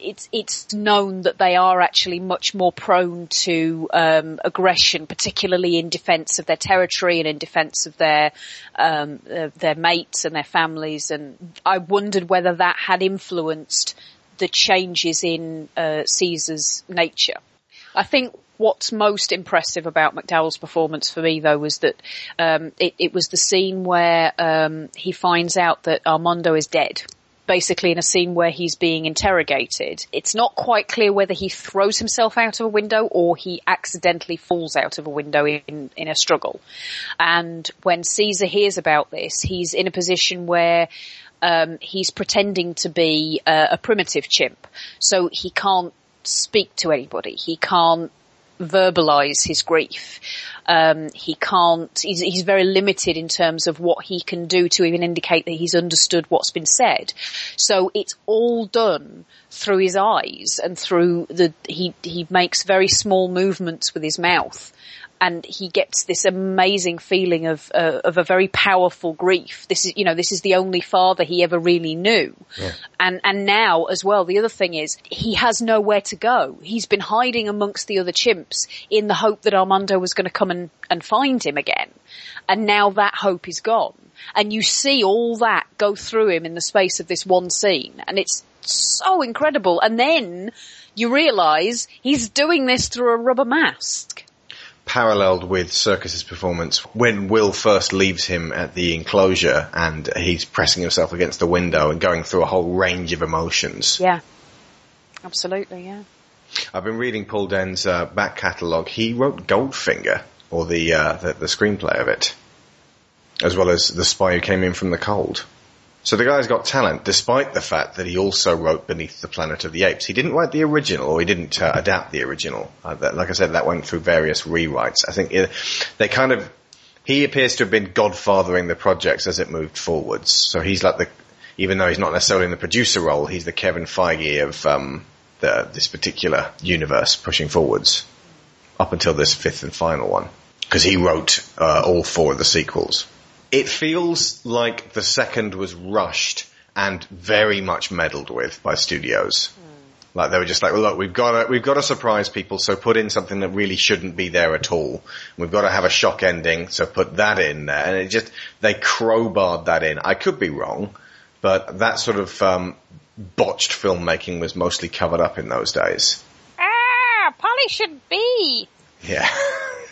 it's it's known that they are actually much more prone to um, aggression, particularly in defence of their territory and in defence of their um, uh, their mates and their families. And I wondered whether that had influenced the changes in uh, Caesar's nature. I think what's most impressive about McDowall's performance for me though was that um, it, it was the scene where um, he finds out that Armando is dead. Basically, in a scene where he's being interrogated, it's not quite clear whether he throws himself out of a window or he accidentally falls out of a window in, in a struggle. And when Caesar hears about this, he's in a position where um, he's pretending to be uh, a primitive chimp, so he can't speak to anybody. He can't verbalize his grief. Um, he can't. He's, he's very limited in terms of what he can do to even indicate that he's understood what's been said. So it's all done through his eyes and through the. He he makes very small movements with his mouth and he gets this amazing feeling of uh, of a very powerful grief. This is you know this is the only father he ever really knew, Yeah. and and now as well. The other thing is he has nowhere to go. He's been hiding amongst the other chimps in the hope that Armando was going to come and and find him again, and now that hope is gone. And you see all that go through him in the space of this one scene, and it's so incredible. And then you realise he's doing this through a rubber mask. Paralleled with Serkis's performance when Will first leaves him at the enclosure and he's pressing himself against the window and going through a whole range of emotions. Yeah. Absolutely, yeah. I've been reading Paul Dehn's uh, back catalogue. He wrote Goldfinger, or the, uh, the the screenplay of it, as well as The Spy Who Came In From the Cold. So the guy's got talent, despite the fact that he also wrote Beneath the Planet of the Apes. He didn't write the original, or he didn't uh, adapt the original. Uh, that, like I said, that went through various rewrites. I think it, they kind of he appears to have been godfathering the projects as it moved forwards. So he's like the, even though he's not necessarily in the producer role, he's the Kevin Feige of um, the, this particular universe pushing forwards up until this fifth and final one because he wrote uh, all four of the sequels. It feels like the second was rushed and very much meddled with by studios. Like they were just like, well, look, we've got to we've got to surprise people, so put in something that really shouldn't be there at all. We've got to have a shock ending, so put that in there, and it just they crowbarred that in. I could be wrong, but that sort of um, botched filmmaking was mostly covered up in those days. Ah, Polly should be. Yeah.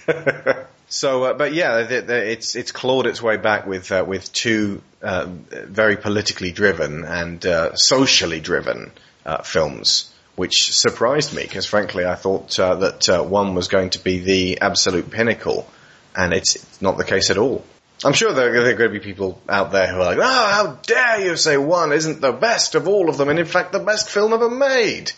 so, uh, but yeah, the, the, it's it's clawed its way back with uh, with two uh, very politically driven and uh, socially driven uh, films, which surprised me because frankly I thought uh, that one was going to be the absolute pinnacle, and it's, not the case at all. I'm sure there, there are going to be people out there who are like, oh, how dare you say one isn't the best of all of them, and in fact the best film ever made.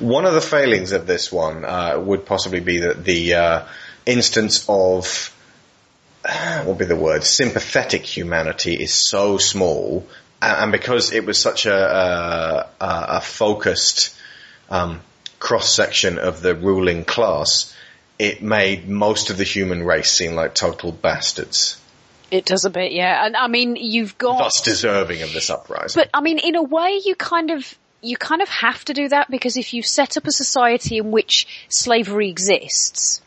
One of the failings of this one would possibly be that the uh, instance of what would be the word sympathetic humanity is so small, and, because it was such a a, a focused um, cross section of the ruling class, it made most of the human race seem like total bastards, It does a bit, yeah. And I mean, you've got thus deserving of this uprising. But I mean, in a way, you kind of you kind of have to do that because if you set up a society in which slavery exists,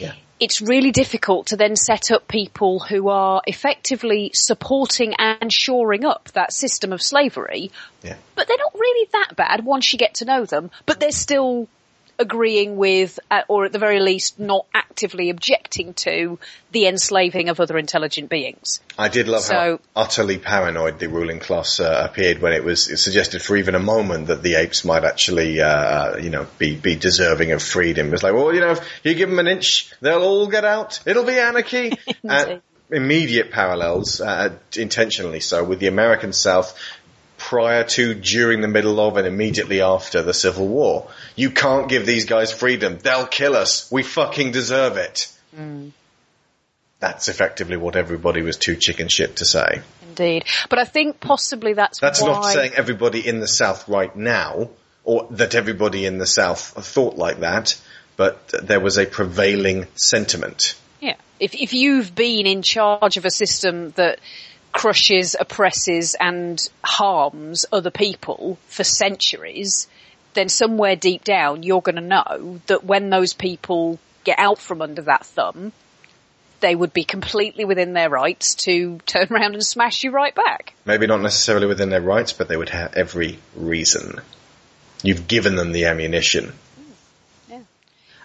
Yeah. it's really difficult to then set up people who are effectively supporting and shoring up that system of slavery. Yeah. But they're not really that bad once you get to know them. But they're still agreeing with, uh, or at the very least, not actively objecting to the enslaving of other intelligent beings. I did love how So- utterly paranoid the ruling class uh, appeared when it was suggested for even a moment that the apes might actually, uh, you know, be be deserving of freedom. It was like, well, you know, if you give them an inch, they'll all get out. It'll be anarchy. and immediate parallels, uh, intentionally so, with the American South prior to, during the middle of, and immediately after the Civil War. You can't give these guys freedom. They'll kill us. We fucking deserve it. Mm. That's effectively what everybody was too chicken shit to say. Indeed. But I think possibly that's That's why... not saying everybody in the South right now, or that everybody in the South thought like that, but there was a prevailing sentiment. Yeah. If if you've been in charge of a system that crushes, oppresses and harms other people for centuries, then somewhere deep down you're going to know that when those people get out from under that thumb, they would be completely within their rights to turn around and smash you right back. Maybe not necessarily within their rights, but they would have every reason. You've given them the ammunition.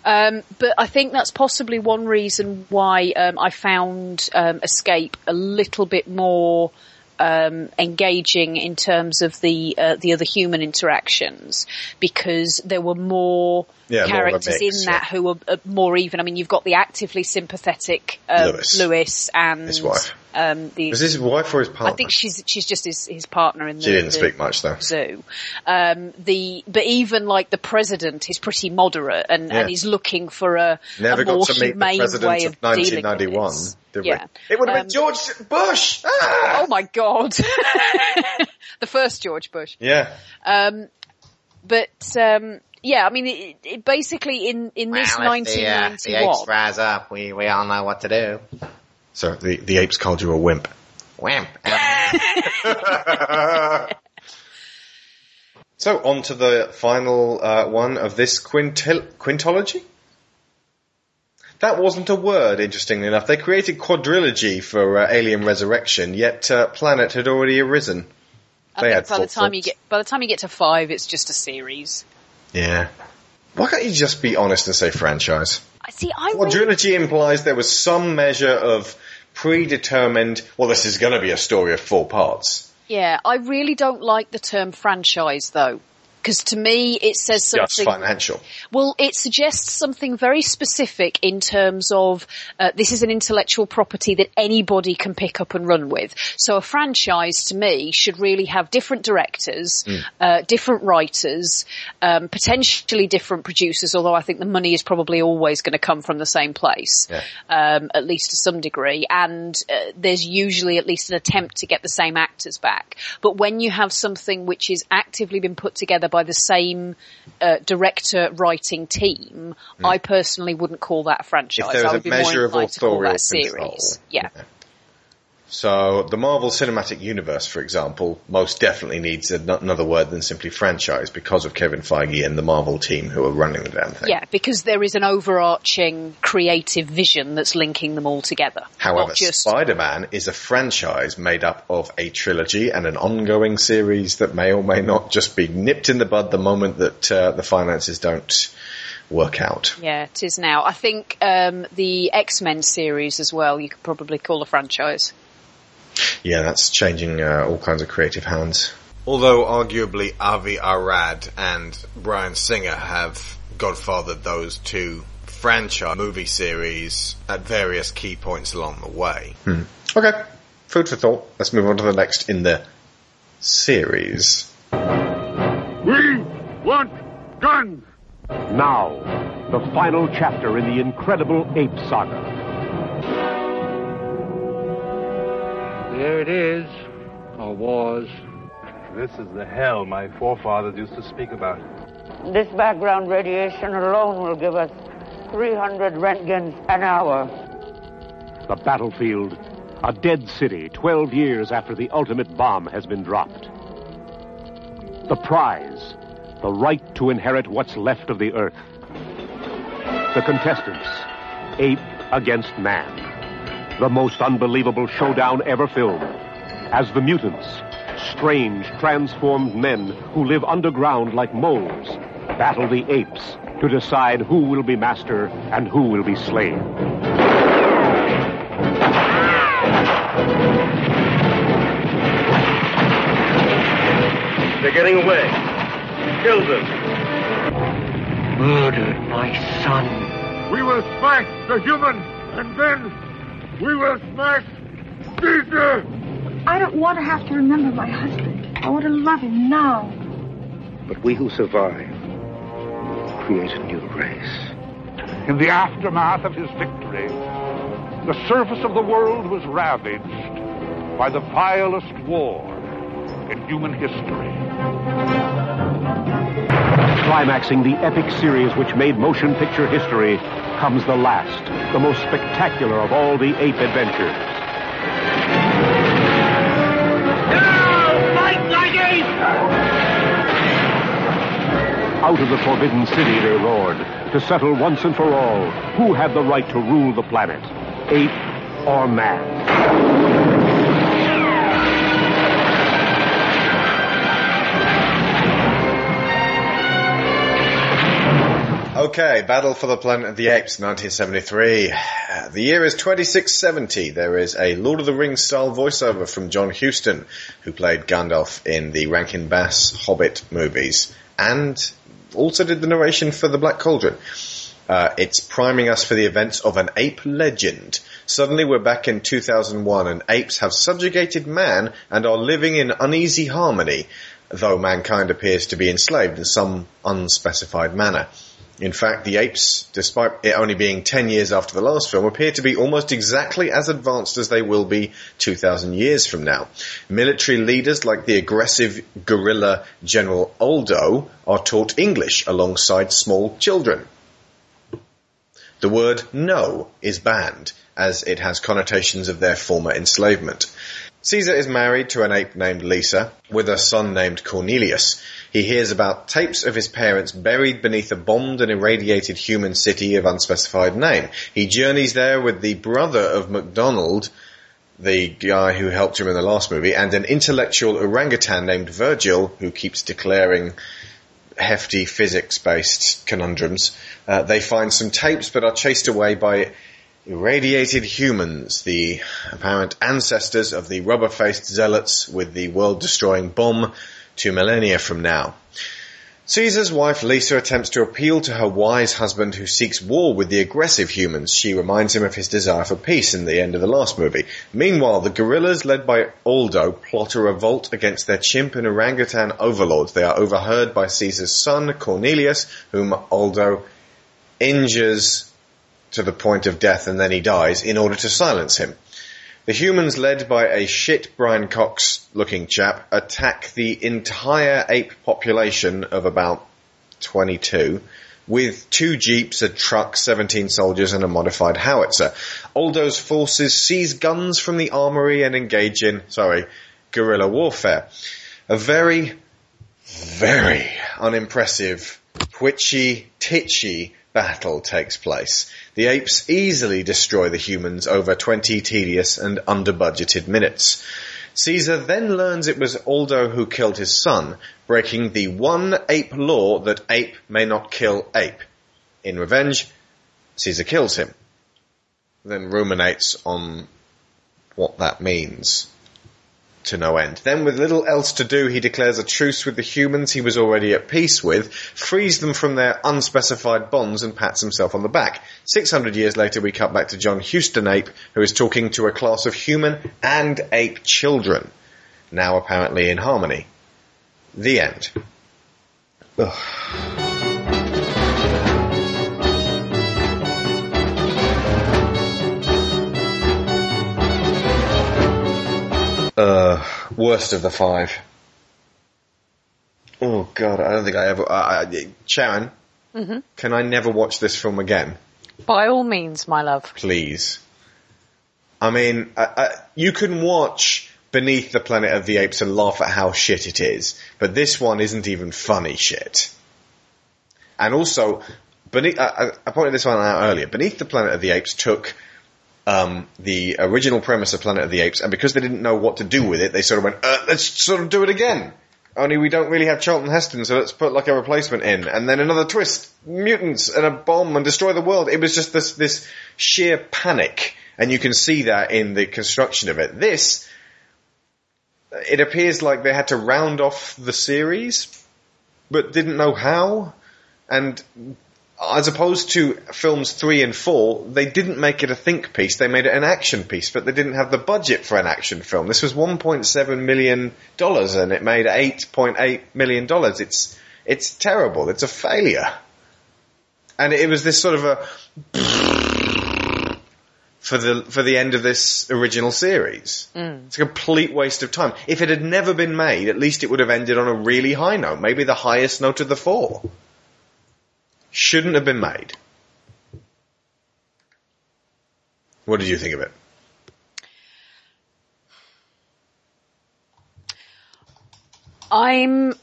Um, but I think that's possibly one reason why um, I found um, Escape a little bit more um, engaging in terms of the uh, the other human interactions because there were more Yeah, more characters mix, in that who were uh, more even. I mean, you've got the actively sympathetic um, Lewis. Lewis and His wife. Um, the, Was this his wife or his partner? I think she's she's just his, his partner in the She didn't the speak much, though. Zoo. Um, the but even like the president is pretty moderate and, Yeah. and he's looking for a, Never a got more to meet the humane president way of of dealing with 1991, this. did we? Yeah. It would have Um, been George Bush! Ah! Oh my god, the first George Bush. Yeah. Um, but um, yeah, I mean, it, it basically in in this Well, if the, uh, 1991. the apes rise up, we, we all know what to do. So the, the apes called you a wimp. Wimp. So on to the final uh, one of this quintil- quintology. That wasn't a word, interestingly enough. They created quadrilogy for uh, Alien Resurrection, yet uh, Planet had already arisen. I They had by the full time you get by the time you get to five, it's just a series. Yeah. Why can't you just be honest and say franchise? See. I really, Quadrilogy implies there was some measure of predetermined, well, this is going to be a story of four parts. yeah, I really don't like the term franchise though, because to me it says Just something. financial. Well, it suggests something very specific in terms of uh, this is an intellectual property that anybody can pick up and run with. So a franchise, to me, should really have different directors, Hmm. uh, different writers, um, potentially different producers. Although I think the money is probably always going to come from the same place, um, at least to some degree. And uh, there's usually at least an attempt to get the same actors back. But when you have something which is actively been put together by the same uh, director writing team, I personally wouldn't call that a franchise. If there was I a would be more of inclined to call that a series. control. Yeah. So the Marvel Cinematic Universe, for example, most definitely needs another word than simply franchise because of Kevin Feige and the Marvel team who are running the damn thing. Yeah, because there is an overarching creative vision that's linking them all together. However, just Spider-Man is a franchise made up of a trilogy and an ongoing series that may or may not just be nipped in the bud the moment that uh, the finances don't work out. Yeah, it is now. I think um, the X Men series as well. You could probably call a franchise. Yeah, that's changing uh, all kinds of creative hands. Although arguably Avi Arad and Bryan Singer have godfathered those two franchise movie series at various key points along the way. Hmm. Okay, food for thought. Let's move on to the next in the series. We want guns! Now, the final chapter in the incredible Ape Saga. There it is, or was. This is the hell my forefathers used to speak about. This background radiation alone will give us 300 Roentgens an hour. The battlefield, a dead city 12 years after the ultimate bomb has been dropped. The prize, the right to inherit what's left of the earth. The contestants, ape against man. The most unbelievable showdown ever filmed. As the mutants, strange, transformed men who live underground like moles, battle the apes to decide who will be master and who will be slave. They're getting away. Kill them. Murdered my son. We will smash the human, and then we will smash Caesar! I don't want to have to remember my husband. I want to love him now. But we who survive will create a new race. In the aftermath of his victory, the surface of the world was ravaged by the vilest war in human history. Climaxing the epic series which made motion picture history comes the last, the most spectacular of all the ape adventures. Fight like apes! Out of the Forbidden City they roared to settle once and for all who had the right to rule the planet, ape or man. Okay, Battle for the Planet of the Apes, 1973. Uh, The year is 2670. There is a Lord of the Rings style voiceover from John Huston, who played Gandalf in the Rankin Bass Hobbit movies, and also did the narration for The Black Cauldron. Uh, it's priming us for the events of an ape legend. Suddenly we're back in 2001 and apes have subjugated man and are living in uneasy harmony, though mankind appears to be enslaved in some unspecified manner. In fact, the apes, despite it only being 10 years after the last film, appear to be almost exactly as advanced as they will be 2,000 years from now. Military leaders like the aggressive guerrilla General Aldo are taught English alongside small children. The word no is banned, as it has connotations of their former enslavement. Caesar is married to an ape named Lisa, with a son named Cornelius. He hears about tapes of his parents buried beneath a bombed and irradiated human city of unspecified name. He journeys there with the brother of MacDonald, the guy who helped him in the last movie, and an intellectual orangutan named Virgil, who keeps declaring hefty physics-based conundrums. Uh, they find some tapes but are chased away by irradiated humans, the apparent ancestors of the rubber-faced zealots with the world-destroying bomb two millennia from now. Caesar's wife Lisa attempts to appeal to her wise husband who seeks war with the aggressive humans. She reminds him of his desire for peace in the end of the last movie. Meanwhile, the guerrillas led by Aldo plot a revolt against their chimp and orangutan overlords. They are overheard by Caesar's son Cornelius, whom Aldo injures to the point of death and then he dies in order to silence him. The humans led by a shit Brian Cox looking chap attack the entire ape population of about 22 with two jeeps, a truck, 17 soldiers and a modified howitzer. Aldo's forces seize guns from the armory and engage in, sorry, guerrilla warfare. A very, very unimpressive, twitchy, titchy battle takes place. The apes easily destroy the humans over 20 tedious and under-budgeted minutes. Caesar then learns it was Aldo who killed his son, breaking the one ape law that ape may not kill ape. In revenge, Caesar kills him. Then ruminates on what that means. To no end. Then with little else to do, he declares a truce with the humans he was already at peace with, frees them from their unspecified bonds and pats himself on the back. 600 years later, we cut back to John Huston Ape, who is talking to a class of human and ape children, now apparently in harmony. The end. Ugh. Uh, worst of the five. Oh god, I don't think I ever. I, I, Sharon, hmm can I never watch this film again, By all means, my love. please? I mean, I, I, you can watch Beneath the Planet of the Apes and laugh at how shit it is, but this one isn't even funny shit. And also, beneath, I- I pointed this one out earlier. Beneath the Planet of the Apes took um, the original premise of Planet of the Apes, and because they didn't know what to do with it, they sort of went, uh, let's sort of do it again. Only we don't really have Charlton Heston, so let's put like a replacement in, and then another twist, mutants and a bomb and destroy the world. It was just this this sheer panic, and you can see that in the construction of it. This, it appears like they had to round off the series, but didn't know how, and as opposed to films three and four, they didn't make it a think piece, they made it an action piece, but they didn't have the budget for an action film. This was $1.7 million and it made $8.8 million. It's, it's terrible. It's a failure. And it was this sort of a, for the, for the end of this original series. Mm. It's a complete waste of time. If it had never been made, at least it would have ended on a really high note, maybe the highest note of the four. Shouldn't have been made. What did you think of it? I'm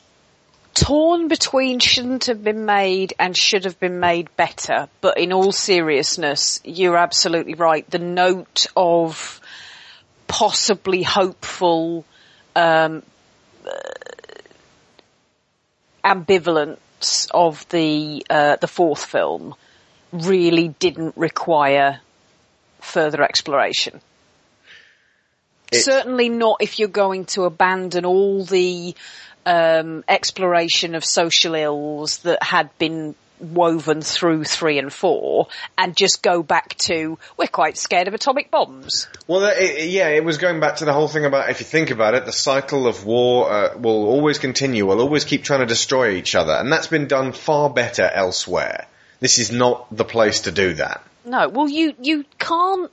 torn between shouldn't have been made and should have been made better, but in all seriousness, you're absolutely right. The note of possibly hopeful, um, uh, of the, uh, the fourth film really didn't require further exploration. Certainly not if you're going to abandon all the um, exploration of social ills that had been woven through three and four and just go back to we're quite scared of atomic bombs. Well, it, yeah, it was going back to the whole thing about if you think about it, the cycle of war uh, will always continue. We'll always keep trying to destroy each other, and that's been done far better elsewhere. This is not the place to do that. No, well you you can't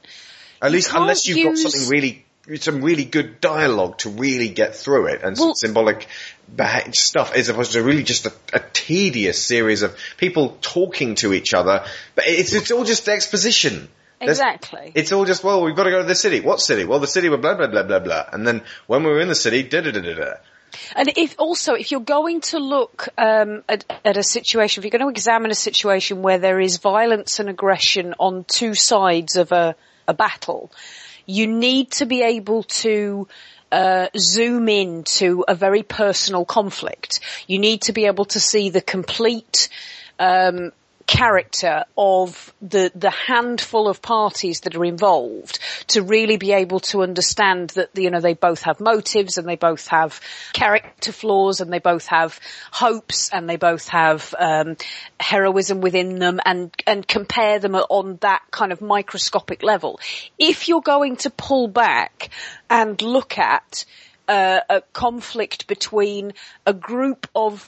At least can't unless you've got something really, some really good dialogue to really get through it and Well- symbolic stuff as opposed to really just a, a tedious series of people talking to each other. But it's, it's all just exposition. There's- exactly. It's all just, well, we've got to go to the city. What city? Well, the city with blah, blah, blah, blah, blah. And then when we were in the city, da, da, da, da, da. And if also, if you're going to look um, at, at a situation, if you're going to examine a situation where there is violence and aggression on two sides of a, a battle, you need to be able to uh, zoom in to a very personal conflict. You need to be able to see the complete um, character of the the handful of parties that are involved to really be able to understand that you know they both have motives and they both have character flaws and they both have hopes and they both have um, heroism within them and and compare them on that kind of microscopic level. If you're going to pull back and look at uh, a conflict between a group of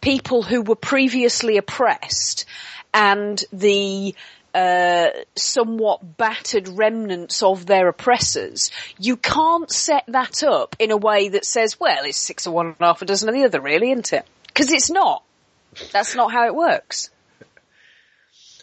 people who were previously oppressed and the uh, somewhat battered remnants of their oppressors, you can't set that up in a way that says, well, it's six of one and half a dozen of the other, really, isn't it? Because it's not. That's not how it works.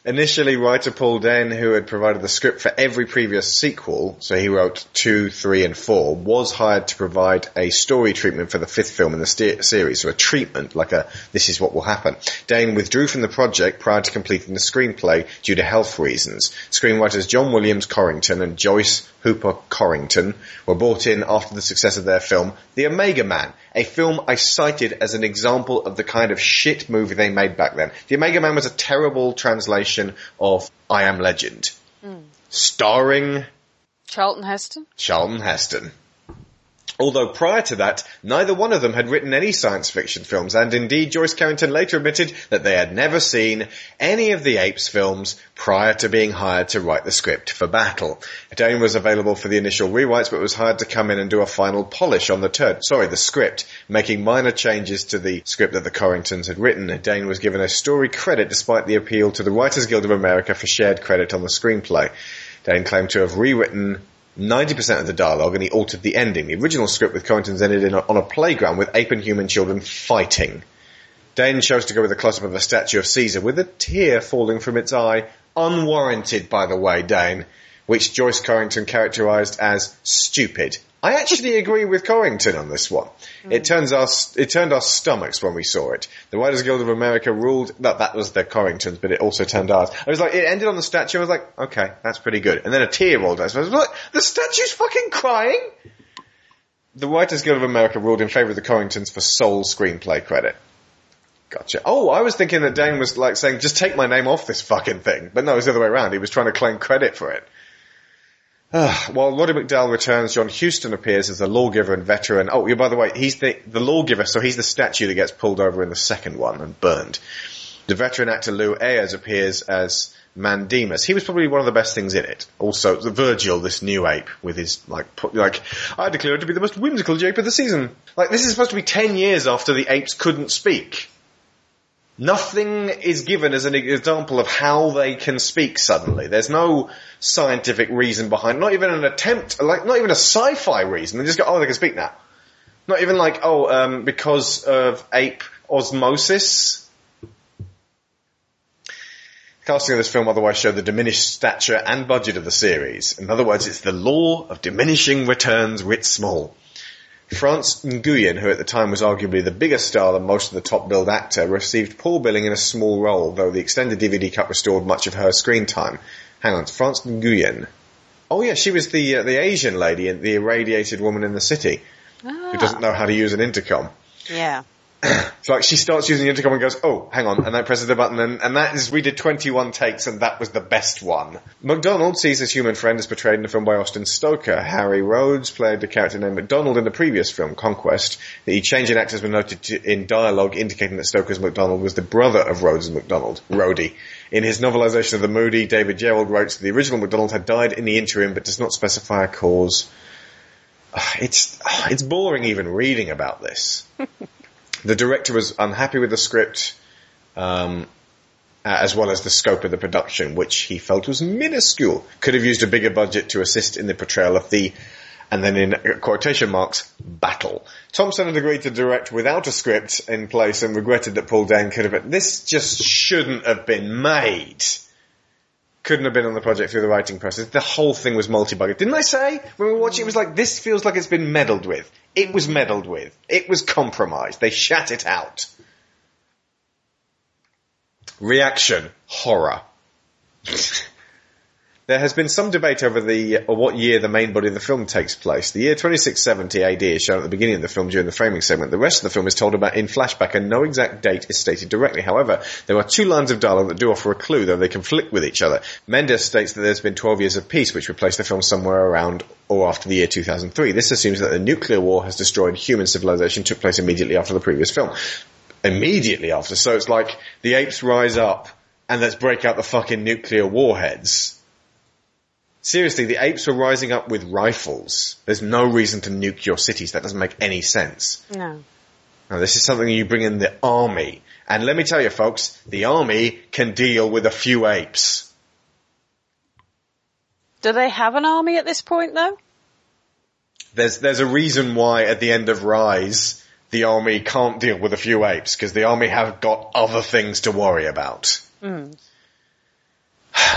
Initially, writer Paul Dehn, who had provided the script for every previous sequel, so he wrote two, three, and four, was hired to provide a story treatment for the fifth film in the ste- series, so a treatment, like a this is what will happen. Dehn withdrew from the project prior to completing the screenplay due to health reasons. Screenwriters John Williams Corrington and Joyce Hooper Corrington were brought in after the success of their film, The Omega Man, a film I cited as an example of the kind of shit movie they made back then. The Omega Man was a terrible translation of I Am Legend, hmm. starring Charlton Heston? Charlton Heston. Although prior to that, neither one of them had written any science fiction films, and indeed Joyce Corrington later admitted that they had never seen any of the Apes films prior to being hired to write the script for Battle. Dehn was available for the initial rewrites, but was hired to come in and do a final polish on the turd, sorry, the script, making minor changes to the script that the Corringtons had written. Dehn was given a story credit despite the appeal to the Writers Guild of America for shared credit on the screenplay. Dehn claimed to have rewritten 90% of the dialogue and he altered the ending. The original script with Corrington's ended in a, on a playground with ape and human children fighting. Dehn chose to go with a close-up of a statue of Caesar with a tear falling from its eye, unwarranted by the way, Dehn, which Joyce Corrington characterized as stupid. I actually agree with Corrington on this one. Hmm. It turns us, it turned our stomachs when we saw it. The Writers Guild of America ruled that that was the Corringtons, but it also turned ours. I was like, it ended on the statue. I was like, okay, that's pretty good. And then a tear rolled down. So I was like, the statue's fucking crying. The Writers Guild of America ruled in favor of the Corringtons for sole screenplay credit. Gotcha. Oh, I was thinking that Dehn was like saying, just take my name off this fucking thing. But no, it was the other way around. He was trying to claim credit for it. Uh, while Roddy McDowall returns, John Huston appears as the lawgiver and veteran. Oh, yeah, by the way, he's the, the lawgiver, so he's the statue that gets pulled over in the second one and burned. The veteran actor Lew Ayres appears as Mandemus. He was probably one of the best things in it. Also, the Virgil, this new ape, with his, like, like, I declare it to be the most whimsical ape of the season. Like, this is supposed to be ten years after the apes couldn't speak. Nothing is given as an example of how they can speak suddenly. There's no scientific reason behind, not even an attempt, like, not even a sci-fi reason. They just go, oh, they can speak now. Not even like, oh, um, because of ape osmosis. Casting of this film otherwise showed the diminished stature and budget of the series. In other words, it's the law of diminishing returns writ small. France Nuyen, who at the time was arguably the bigger star than most of the top billed actor, received poor billing in a small role, though the extended DVD cut restored much of her screen time. Hang on, France Nuyen. Oh yeah, she was the uh, the Asian lady, and the irradiated woman in the city, who doesn't know how to use an intercom. Yeah. It's like she starts using the intercom and goes, oh, hang on, and then presses the button, and, and that is, we did 21 takes, and that was the best one. McDonald sees his human friend as portrayed in the film by Austin Stoker. Hari Rhodes played the character named McDonald in the previous film, Conquest. The change in actors was noted to, in dialogue indicating that Stoker's McDonald was the brother of Rhodes' McDonald, Rhodey. In his novelization of the Moody, David Gerrold wrote that the original McDonald had died in the interim, but does not specify a cause. It's, it's boring even reading about this. The director was unhappy with the script, um, as well as the scope of the production, which he felt was minuscule. Could have used a bigger budget to assist in the portrayal of the, and then in quotation marks, battle. Thompson had agreed to direct without a script in place and regretted that Paul Dehn could have this just shouldn't have been made. Couldn't have been on the project through the writing process. The whole thing was multi-budget. Didn't I say when we were watching it was like, this feels like it's been meddled with. It was meddled with. It was compromised. They shat it out. Reaction. Horror. there has been some debate over the, or what year the main body of the film takes place. The year 2670 AD is shown at the beginning of the film during the framing segment. The rest of the film is told about in flashback and no exact date is stated directly. However, there are two lines of dialogue that do offer a clue, though they conflict with each other. Mendes states that there's been 12 years of peace, which replaced the film somewhere around or after the year 2003. This assumes that the nuclear war has destroyed human civilization took place immediately after the previous film. Immediately after. So it's like the apes rise up and let's break out the fucking nuclear warheads. Seriously, the apes were rising up with rifles. There's no reason to nuke your cities. That doesn't make any sense. No. Now, this is something you bring in the army. And let me tell you folks, the army can deal with a few apes. Do they have an army at this point though? There's, there's a reason why at the end of Rise, the army can't deal with a few apes, because the army have got other things to worry about. Mm.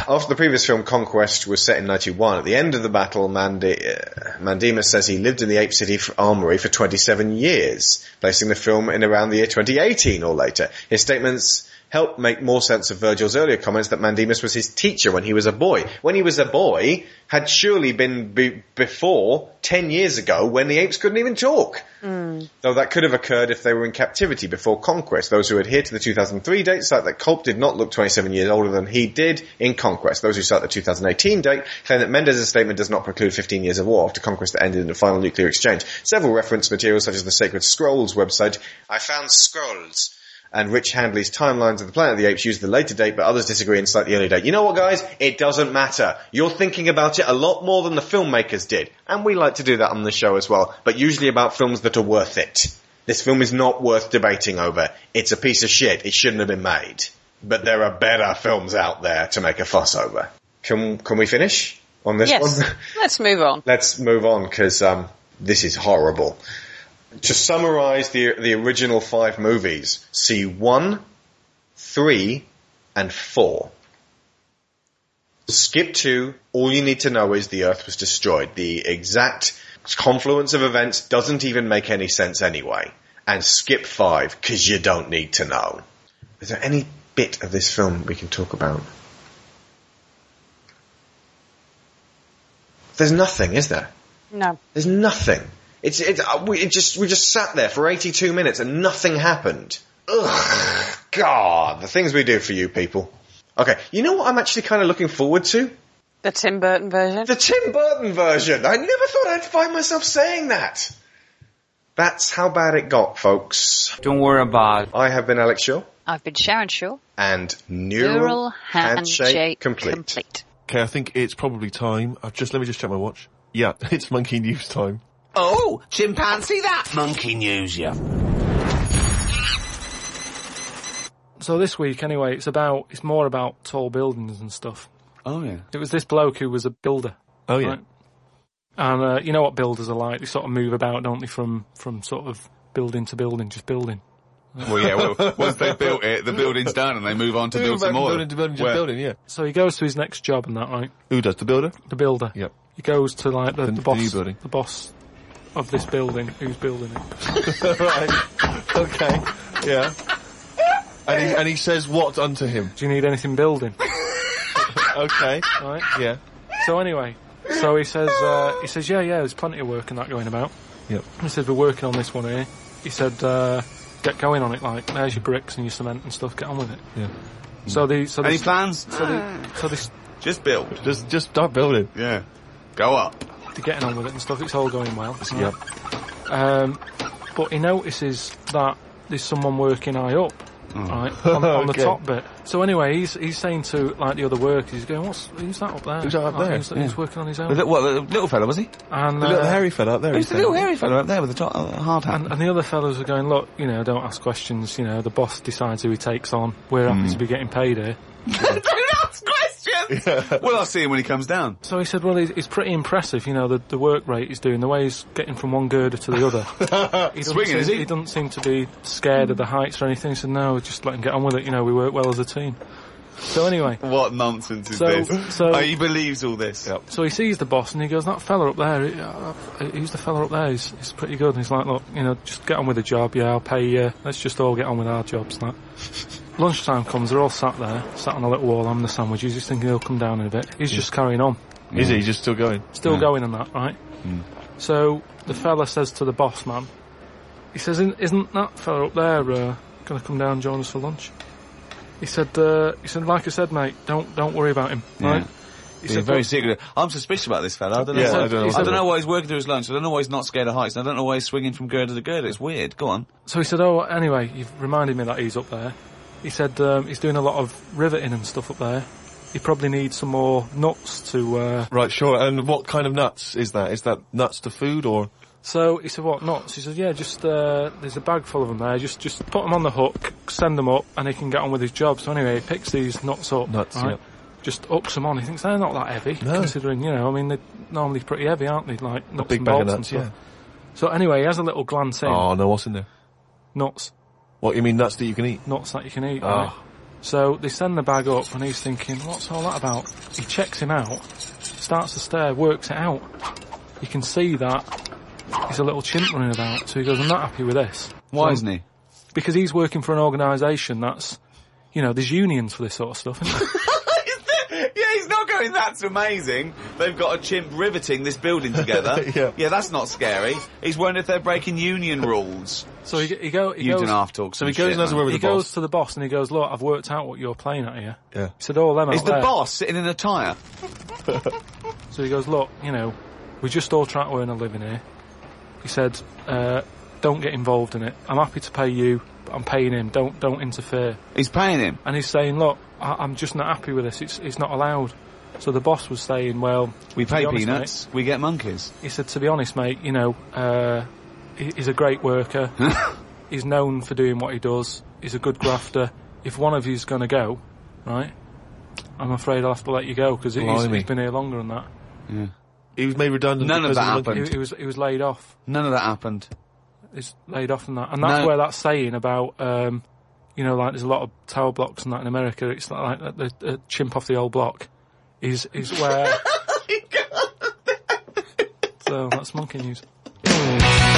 After the previous film Conquest was set in 91, at the end of the battle, Mandi- uh, Mandemus says he lived in the Ape City Armory for 27 years, placing the film in around the year 2018 or later. His statements helped make more sense of Virgil's earlier comments that Mandemus was his teacher when he was a boy. When he was a boy, had surely been be- before 10 years ago when the apes couldn't even talk. Mm. Though that could have occurred if they were in captivity before conquest. Those who adhere to the 2003 date cite that Kolp did not look 27 years older than he did in conquest. Those who cite the 2018 date claim that Mendez' statement does not preclude 15 years of war after conquest that ended in a final nuclear exchange. Several reference materials such as the Sacred Scrolls website, I found scrolls, and Rich Handley's timelines of the Planet of the Apes use the later date, but others disagree and cite the early date. You know what, guys? It doesn't matter. You're thinking about it a lot more than the filmmakers did, and we like to do that on the show as well, but usually about films that are worth it. This film is not worth debating over. It's a piece of shit. It shouldn't have been made. But there are better films out there to make a fuss over. Can can we finish on this yes. one? Let's move on. Let's move on because um, this is horrible. To summarise the the original five movies, see one, three, and four. Skip two. All you need to know is the Earth was destroyed. The exact confluence of events doesn't even make any sense anyway. And skip five because you don't need to know. Is there any bit of this film we can talk about? There's nothing, is there? No. There's nothing. It's it's uh, we it just we just sat there for 82 minutes and nothing happened. Ugh, God, the things we do for you people. Okay, you know what I'm actually kind of looking forward to? The Tim Burton version? The Tim Burton version. I never thought I'd find myself saying that. That's how bad it got, folks. Don't worry about it. I have been Alex Shaw I've been Sharon Shaw. and Neural, Neural Handshake, Handshake complete. complete. Okay, I think it's probably time. I've just let me just check my watch. Yeah, it's monkey news time. Oh, chimpanzee that monkey news, yeah. So this week, anyway, it's about it's more about tall buildings and stuff. Oh yeah. It was this bloke who was a builder. Oh yeah. right? And uh, you know what builders are like? They sort of move about, don't they, from from sort of building to building, just building. Well, yeah. Well, once they built it, the building's done, and they move on to Yeah, build some more. building to building to Where? building, yeah. So he goes to his next job and that, right? Who does the builder? The builder. Yep. He goes to like the, The- the, the boss, new building. the boss of this building, who's building it. right. Okay. Yeah. And he, and he says what unto him? Do you need anything building? okay. Right. Yeah. So anyway, so he says, uh, he says, yeah, yeah, there's plenty of work and that going about. Yep. He says, we're working on this one here. He said, uh, get going on it, like, there's your bricks and your cement and stuff, get on with it. Yeah. So the, so Any plans? So the, so this, Just build. Just just start building. Yeah. Go up. They're getting on with it and stuff, it's all going well. Yep. Um, but he notices that there's someone working high up, Oh. right, on, on the Okay. top bit. So anyway, he's he's saying to like the other workers, he's going, "What's who's that up there? Who's that up Like, there? Who's, who's working on his own?" The, what, the little fella, was he? And The little uh, hairy fella up there. Who's he's the little hairy fella up there with the top, uh, hard hat? And, and the other fellows are going, look, you know, don't ask questions. You know, the boss decides who he takes on. We're happy Hmm. to be getting paid here. Don't ask questions! Well, I'll see him when he comes down. So he said, well, he's, he's pretty impressive. You know, the, the work rate he's doing, the way he's getting from one girder to the other. he doesn't Swinging, seem, is he? He doesn't seem to be scared of the heights or anything. He said, no, just let him get on with it. You know, we work well as a team. So anyway, What nonsense is So- this? so- oh, he believes all this. so he sees the boss and he goes, that fella up there, he- uh, who's the fella up there? He's, he's pretty good. And he's like, look, you know, just get on with the job. Yeah, I'll pay you. Let's just all get on with our jobs. That. Lunchtime comes, they're all sat there, sat on a little wall having the sandwiches. He's thinking he'll come down in a bit. He's just carrying on. Is he just still going? Still Yeah. going on that, right? So the fella says to the boss man, he says, "Isn't- that fella up there uh, going to come down and join us for lunch? He said, uh, he said, like I said, mate, don't don't worry about him, Yeah. right? He He's said, very "Look, secretive. I'm suspicious about this fella. I don't know. Yeah, why, I don't know I don't know why he's working through his lunch. I don't know why he's not scared of heights. I don't know why he's swinging from girder to girder. It's weird. Go on. So he said, oh, anyway, you've reminded me that he's up there. He said um, he's doing a lot of riveting and stuff up there. He probably needs some more nuts to. Uh... Right, sure. And what kind of nuts is that? Is that nuts to food or? So he said, what nuts? He said, yeah, just uh, there's a bag full of them there. Just just put them on the hook, send them up, and he can get on with his job. So anyway, he picks these nuts up. Nuts, right? yep. Just hooks them on. He thinks they're not that heavy, No. considering you know. I mean, they're normally pretty heavy, aren't they? Like nuts big and bag of bolts and stuff. yeah. So anyway, he has a little glance in. Oh no, what's in there? Nuts. What you mean nuts that you can eat? nuts that you can eat. Oh. Right? So they send the bag up, and he's thinking, "What's all that about?" He checks him out, starts to stare, works it out. You can see that he's a little chimp running about. So he goes, "I'm not happy with this." Why So- isn't he? Because he's working for an organisation that's you know, there's unions for this sort of stuff. Isn't there? yeah, he's not going, that's amazing. They've got a chimp riveting this building together. Yeah. yeah, that's not scary. He's wondering if they're breaking union rules. So he, he go. He You goes, don't talk So he goes shit, and has a man. word with he the goes boss. to the boss and he goes, "Look, I've worked out what you're playing at here." Yeah. He said, "All them out Is the there." boss sitting in a tyre? So he goes, "Look, you know, we just all trying to earn a living here." He said, uh, "Don't get involved in it. I'm happy to pay you, but I'm paying him. Don't don't interfere." He's paying him. And he's saying, "Look, I, I'm just not happy with this. It's it's not allowed." So the boss was saying, "Well, We pay honest, peanuts, we get monkeys. he said, "To be honest, mate, you know, uh, he, he's a great worker. he's known for doing what he does. He's a good grafter. If one of you's going to go, right, I'm afraid I'll have to let you go because he's, he's been here longer than that. Yeah. He was made redundant. None of that the happened. He, he was he was laid off. None of that happened. He's laid off and that, and that's No. where that saying about." Um, you know, like there's a lot of tower blocks and that in America. It's like, like the, the chimp off the old block is is where. so that's monkey news.